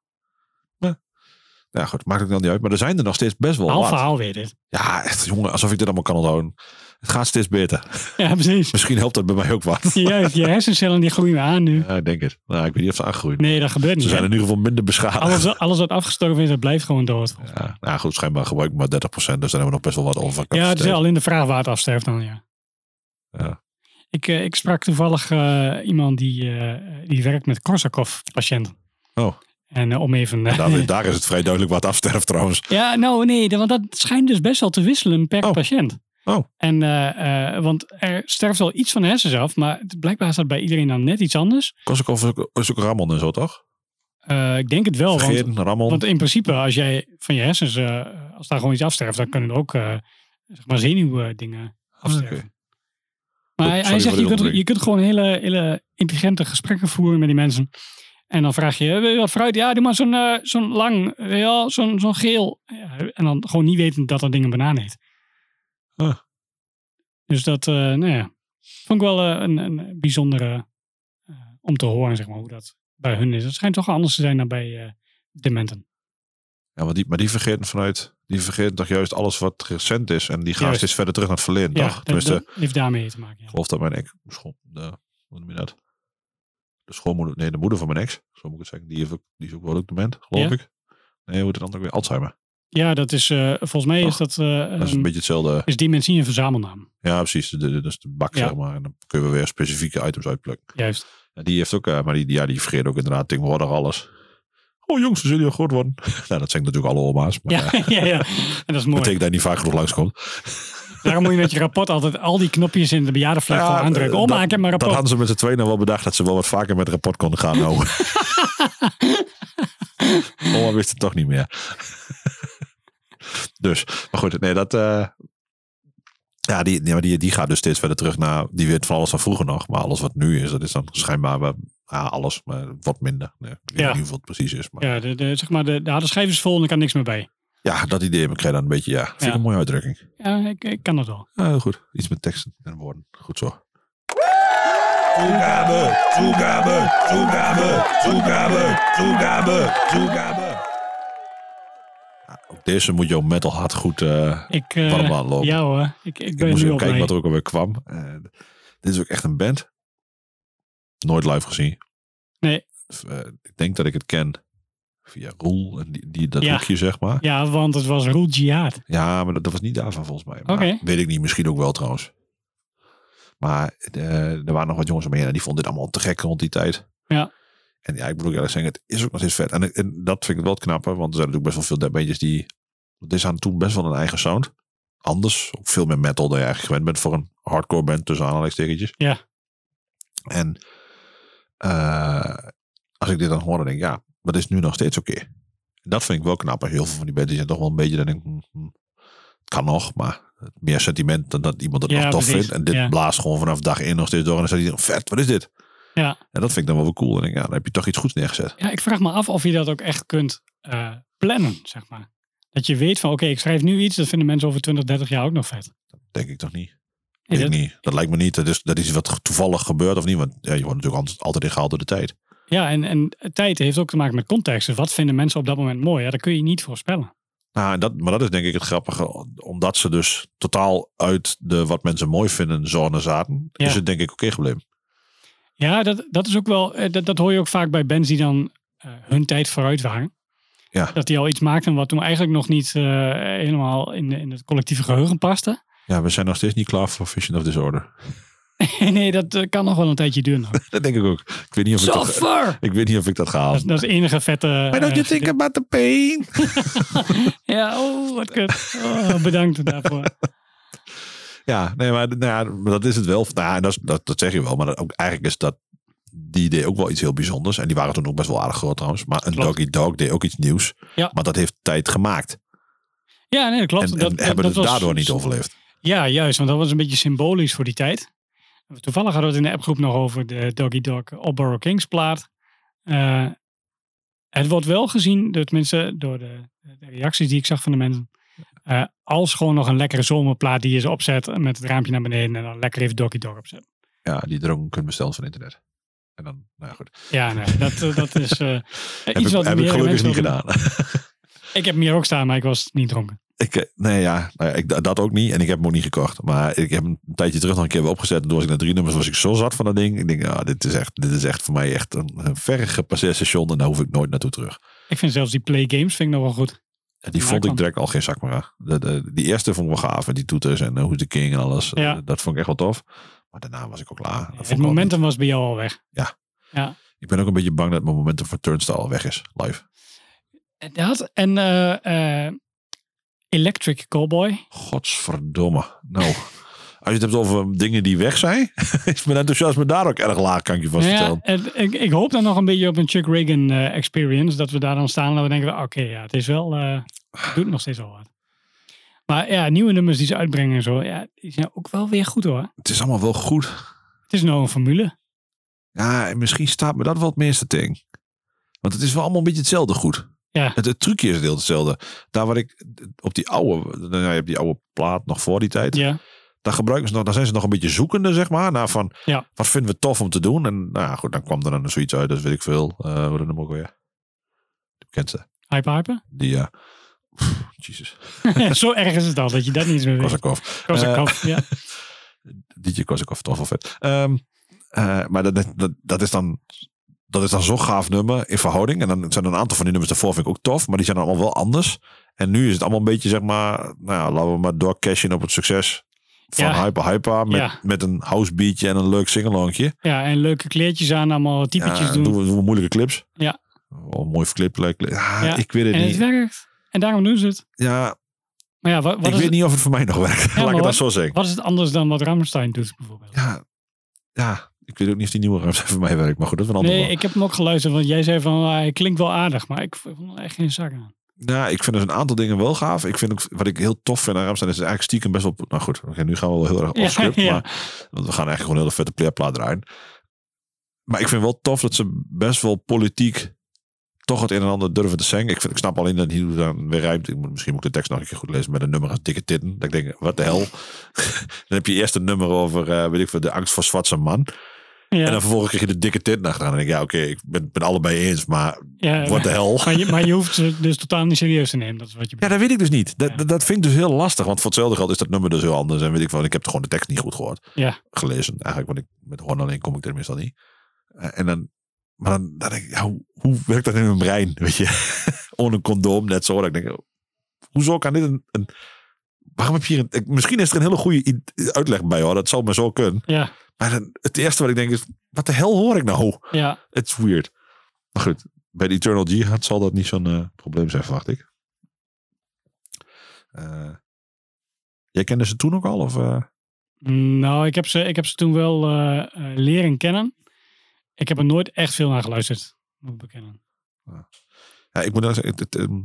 ja goed, maakt ook nog niet uit. Maar er zijn er nog steeds best wel Half wat. verhaal weer dit. Ja, echt, jongen, alsof ik dit allemaal kan onthouden. Het gaat steeds beter. Ja, precies. Misschien helpt dat bij mij ook wat. Juist, je hersencellen die groeien aan nu. Ja, ik denk het. Nou, ik weet niet of ze aangroeien. Nee, dat gebeurt Ze niet. zijn hè. in ieder geval minder beschadigd. Alles, alles wat afgestorven is, dat blijft gewoon dood. Ja, nou goed, schijnbaar gebruik ik maar 30%, dus dan hebben we nog best wel wat over. Ja, het is alleen de vraag waar het afsterft dan, ja. Ja. Ik, eh, ik sprak toevallig eh, iemand die, eh, die werkt met Korsakoff-patiënten. Oh. En eh, om even... eh, Daar, daar is het vrij duidelijk wat afsterft trouwens. ja, nou nee, want dat schijnt dus best wel te wisselen per Oh. patiënt. Oh. En, eh, want er sterft wel iets van de hersens af, maar blijkbaar is dat bij iedereen dan net iets anders. Korsakoff is ook, Ramon en zo, toch? Ik denk het wel, want, want in principe als jij van je hersens, als daar gewoon iets afsterft, dan kunnen er ook zeg maar zenuwdingen afsterven. Oké. Maar hij, zegt, je kunt, je kunt gewoon hele, hele intelligente gesprekken voeren met die mensen. En dan vraag je, wil je wat fruit? Ja, doe maar zo'n eh, zo'n lang, wel, zo'n zo'n geel. Ja, en dan gewoon niet weten dat dat ding een banaan heet. Ah. Dus dat, eh, nou ja, vond ik wel eh, een, een bijzondere om te horen, zeg maar, hoe dat bij hun is. Het schijnt toch anders te zijn dan bij dementen. Ja, maar die, maar die vergeten vanuit, die vergeten toch juist alles wat recent is. En die gaan Juist. steeds verder terug naar het verleden, Ja, toch? dat, heeft daarmee te maken. ik Ja. geloof dat mijn school, de, hoe noem je dat? De schoolmoeder, nee, de moeder van mijn ex, zo moet ik het zeggen, die, heeft ook, die is ook wel ook dement, geloof Ja? ik. Nee, hoe het dan ook weer? Alzheimer. ja, dat is, eh, volgens mij is dat, eh, Dat is een een- beetje hetzelfde. is dementie een verzamelnaam. Ja, precies. De, de, dus de bak, Ja. zeg maar. En dan kun je weer specifieke items uitplukken. Juist. En die heeft ook, eh, maar die, ja, die vergeet ook inderdaad tegenwoordig alles. Oh jongens, we zullen heel groot worden. nou, dat zijn natuurlijk alle oma's. Maar Ja, ja. ja, ja. En dat is mooi. betekent dat je niet vaak genoeg langskomt. Daarom moet je met je rapport altijd al die knopjes in de bejaardenvlek Ja, aandrukken. Oh, dat- maar Dat rapport. hadden ze met z'n tweeën nou wel bedacht dat ze wel wat vaker met het rapport konden gaan. Nou. Oma wist het toch niet meer. dus, maar goed, nee, dat. eh, ja, die, nee, maar die, die gaat dus steeds verder terug naar. Die weet van alles van vroeger nog. Maar alles wat nu is, dat is dan schijnbaar wel. Ja, alles, maar wat minder. Nee, ik weet Ja. niet hoeveel het precies is. Maar ja, Ja, de, de, zeg maar, de, de harde schijf is vol en er kan niks meer bij. Dat idee heb ik dan een beetje. Ja, vind ik Ja. een mooie uitdrukking. Ja, ik, ik kan dat wel. Ja, heel goed. Iets met teksten en woorden. Goed zo. Toegabe, toegabe, toegabe, toegabe, toegabe, toegabe. Ook deze moet je op metal hard goed eh Ik, eh, warm aanlopen. ja hoor, ik, ik Ik ben moest nu even kijken wat er ook alweer kwam. Eh, dit is ook echt een band. Nooit live gezien. Nee. Ik denk dat ik het ken via Roel. En die, die, dat Ja. hoekje, zeg maar. Ja, want het was Roel Jihad. Ja, maar dat, dat was niet daarvan volgens mij. Maar Oké. Weet ik niet. Misschien ook wel trouwens. Maar eh, er waren nog wat jongens omheen. En die vonden dit allemaal te gek rond die tijd. Ja. En ja, ik moet ook eerlijk zeggen. Het is ook nog steeds vet. En, en dat vind ik wel het knappe. Want er zijn natuurlijk best wel veel deadbandjes die... Dit hadden toen best wel een eigen sound. Anders. Ook veel meer metal dan je eigenlijk gewend bent voor een hardcore band tussen aanhalingstekentjes. Ja. En eh, als ik dit dan hoor, dan denk ik, ja, dat is nu nog steeds oké. Dat vind ik wel knap. Heel veel van die bands die zijn toch wel een beetje, dan denk ik, hm, hm, het kan nog, maar meer sentiment dan dat iemand het Ja, nog tof precies. vindt. En dit Ja. blaast gewoon vanaf dag één nog steeds door. En dan zegt hij, vet, wat is dit? Ja. En dat vind ik dan wel weer cool. En dan denk ik, ja, dan heb je toch iets goeds neergezet. ja, ik vraag me af of je dat ook echt kunt eh, plannen, zeg maar. Dat je weet van, oké, ik schrijf nu iets, dat vinden mensen over 20, 30 jaar ook nog vet. Denk ik toch niet. Nee, dat- niet. Dat lijkt me niet. Dat is, dat is wat toevallig gebeurt of niet. Want ja, je wordt natuurlijk altijd, altijd ingehaald door de tijd. Ja, en, en tijd heeft ook te maken met context. Dus wat vinden mensen op dat moment mooi? Ja, dat kun je niet voorspellen. Nou, dat, maar dat is denk ik het grappige. Omdat ze dus totaal uit de wat mensen mooi vinden zone zaten. Ja. Is het denk ik oké gebleven. Ja, dat, dat is ook wel, eh, dat, dat hoor je ook vaak bij bands die dan eh, hun tijd vooruit waren. Ja. Dat die al iets maakten wat toen eigenlijk nog niet eh, helemaal in, in het collectieve geheugen paste. Ja, we zijn nog steeds niet klaar voor Vision of Disorder. nee, dat eh, kan nog wel een tijdje duren. Dat denk ik ook. Ik weet niet of ik dat, ik weet niet of ik dat ga Dat, halen. dat is de enige vette... Why don't you eh, think about the pain? Ja, oh, wat kut. Oh, bedankt daarvoor. Ja, nee, maar nou ja, maar dat is het wel. Nou, dat, dat, dat zeg je wel. Maar dat, ook, eigenlijk is dat die deed ook wel iets heel bijzonders. En die waren toen ook best wel aardig groot trouwens. Maar een. Doggy Dog deed ook iets nieuws. Ja. Maar dat heeft tijd gemaakt. Ja, nee, dat klopt. En, en dat, hebben dat het was- daardoor niet overleefd. Ja, juist, want dat was een beetje symbolisch voor die tijd. Toevallig hadden we het in de appgroep nog over de Doggy Dog Opborough Kings plaat. Eh, het wordt wel gezien, door, tenminste door de, de reacties die ik zag van de mensen, eh, als gewoon nog een lekkere zomerplaat die je ze opzet met het raampje naar beneden en dan lekker even Doggy Dog opzet. Ja, die dronken kunt bestellen van internet. En dan, nou ja, goed. Ja, nee, dat, eh, dat is iets ik, wat heb ik meer gelukkig niet gedaan. Ik heb hem hier ook staan, maar ik was niet dronken. Ik, eh, nee, ja, nou ja ik, dat ook niet. En ik heb hem ook niet gekocht. Maar ik heb hem een tijdje terug nog een keer weer opgezet. En toen was ik na drie nummers was ik zo zat van dat ding. Ik denk, dit is echt, dit is echt voor mij echt een, een verre gepasseerd station. En daar hoef ik nooit naartoe terug. Ik vind zelfs die play games vind ik nog wel goed. Die Ja, vond ik direct al geen zak meer aan. De, de, die eerste vond ik wel gaaf. En die toeters en uh, Who's the King en alles. Ja. Eh, dat vond ik echt wel tof. Maar daarna was ik ook klaar. Dat Het momentum was bij jou al weg. Ja. Ja. Ik ben ook een beetje bang dat mijn momentum voor Turnstile al weg is. Live. Dat en eh, eh, Electric Cowboy. Godsverdomme. Nou, als je het hebt over dingen die weg zijn, is mijn enthousiasme daar ook erg laag, kan ik je vast Nou ja, vertellen. het- ik, ik hoop dan nog een beetje op een Chuck Reagan eh, experience. Dat we daar dan staan en we denken, oké, ja, het is wel, eh, het doet nog steeds wel wat. Maar ja, nieuwe nummers die ze uitbrengen en zo, ja, die zijn ook wel weer goed hoor. Het is allemaal wel goed. Het is nou een formule. Ja, en misschien staat me dat wel het meeste ding. Want het is wel allemaal een beetje hetzelfde goed. Ja. Het, het trucje is heel hetzelfde. Daar waar ik op die oude, nou je hebt die oude plaat nog voor die tijd. Ja, Daar gebruiken ze nog, daar zijn ze nog een beetje zoekende, zeg maar. Naar van, Ja. wat vinden we tof om te doen? En nou ja, goed, dan kwam er dan zoiets uit, dat weet ik veel. Eh wat dan ook weer? De bekendste. hype hype. Die, ja. Jezus. zo erg is het al dat je dat niet eens meer weet. Kozakov. Kozakov, ja. DJ Kozakov, toch wel vet. Ehm, eh, maar dat, dat, dat is dan... Dat is dan zo'n gaaf nummer in verhouding. En dan zijn er een aantal van die nummers daarvoor vind ik ook tof. Maar die zijn allemaal wel anders. En nu is het allemaal een beetje zeg maar... Nou ja, laten we maar doorcashen op het succes van Ja. Hyper Hyper. Met, Ja. met een house beatje en een leuk singalongje. ja, en leuke kleertjes aan, allemaal typetjes Ja, doen. doen we, doen we moeilijke clips. Ja. Wel mooi verklipt. lijkt- Ja, Ja, ik weet het en het niet. werkt. En daarom doen ze het. Ja, Maar ja, wat, wat, ik weet niet of het voor mij nog werkt. Laat ik het dan zo zeggen. wat is het anders dan wat Rammstein doet bijvoorbeeld? Ja, ja, ik weet ook niet of die nieuwe ruimte voor mij werkt. Maar goed, dat is een ander Nee, ik heb hem ook geluisterd, want jij zei van, ah, hij klinkt wel aardig, maar ik vond er echt geen zak aan. Nou, ik vind dus een aantal dingen wel gaaf. Ik vind ook, wat ik heel tof vind aan Ramstein is eigenlijk stiekem best wel... Nou goed, nu gaan we wel heel erg off script. ja. Maar, want we gaan eigenlijk gewoon een hele vette playerplaat draaien. Maar ik vind wel tof dat ze best wel politiek toch het een en ander durven te zeggen. Ik, vind, ik snap alleen dat hij dan weer rijmt. Ik moet, misschien moet ik de tekst nog een keer goed lezen met een nummer als dikke titten. Dat ik denk, wat de hel. dan heb je eerst een nummer over, eh, weet ik veel, de angst voor zwarte man. Ja, En dan vervolgens krijg je de dikke titten achteraan. En dan denk ik, ja oké, ik ben ben allebei eens. Maar ja, wat de hel. maar, je, maar je hoeft ze dus totaal niet serieus te nemen. Dat is wat je Ja, dat weet ik dus niet. Dat, Ja. dat, vind ik dus heel lastig. Want voor hetzelfde geld is dat nummer dus heel anders. En weet ik van, ik heb gewoon de tekst niet goed gehoord. Ja. Gelezen. Eigenlijk, want ik met hoorn alleen kom ik er meestal niet. Eh, En dan, maar dan, dan denk ik, ja, hoe, hoe werkt dat in mijn brein? Weet je, ohne een condoom, net zo. Dat ik denk, hoezo kan dit een, een waarom heb je hier een, misschien is er een hele goede uitleg bij hoor. Dat zou maar zo kunnen. Ja, Maar dan, het eerste wat ik denk is, wat de hel hoor ik nou? ja. Het is weird. Maar goed, bij de Eternal Jihad zal dat niet zo'n eh, probleem zijn, verwacht ik. Eh, jij kende ze toen ook al? Of, eh? Nou, ik heb ze, ik heb ze toen wel leren kennen. Ik heb er nooit echt veel naar geluisterd, moet ik bekennen. Ja, ik moet zeggen, het, het, ehm,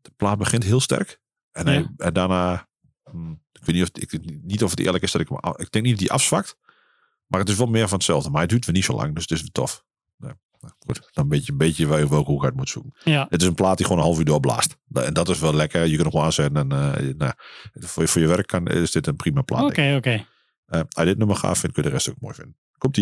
de plaat begint heel sterk. En, hij, Ja. en daarna, hm, ik weet niet of, ik, weet niet of het eerlijk is dat ik hem, ik denk niet dat hij afzwakt. Maar het is wel meer van hetzelfde. Maar het duurt weer niet zo lang, dus het is tof. Nou, goed, dan een beetje, een beetje waar je welke hoek uit moet zoeken. Ja, Het is een plaat die gewoon een half uur doorblaast. En dat is wel lekker. Je kunt nog wel aanzetten. En, eh, nou, voor, je, voor je werk kan, is dit een prima plaat. oké, oké. Eh, als je dit nummer gaaf vindt, kun je de rest ook mooi vinden. Komt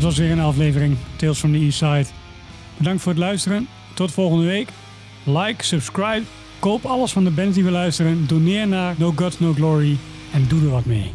Dat was weer een aflevering Tales from the East Side. Bedankt voor het luisteren. Tot volgende week. Like, subscribe, koop alles van de bands die we luisteren. Doneer naar No Gods No Glory en doe er wat mee.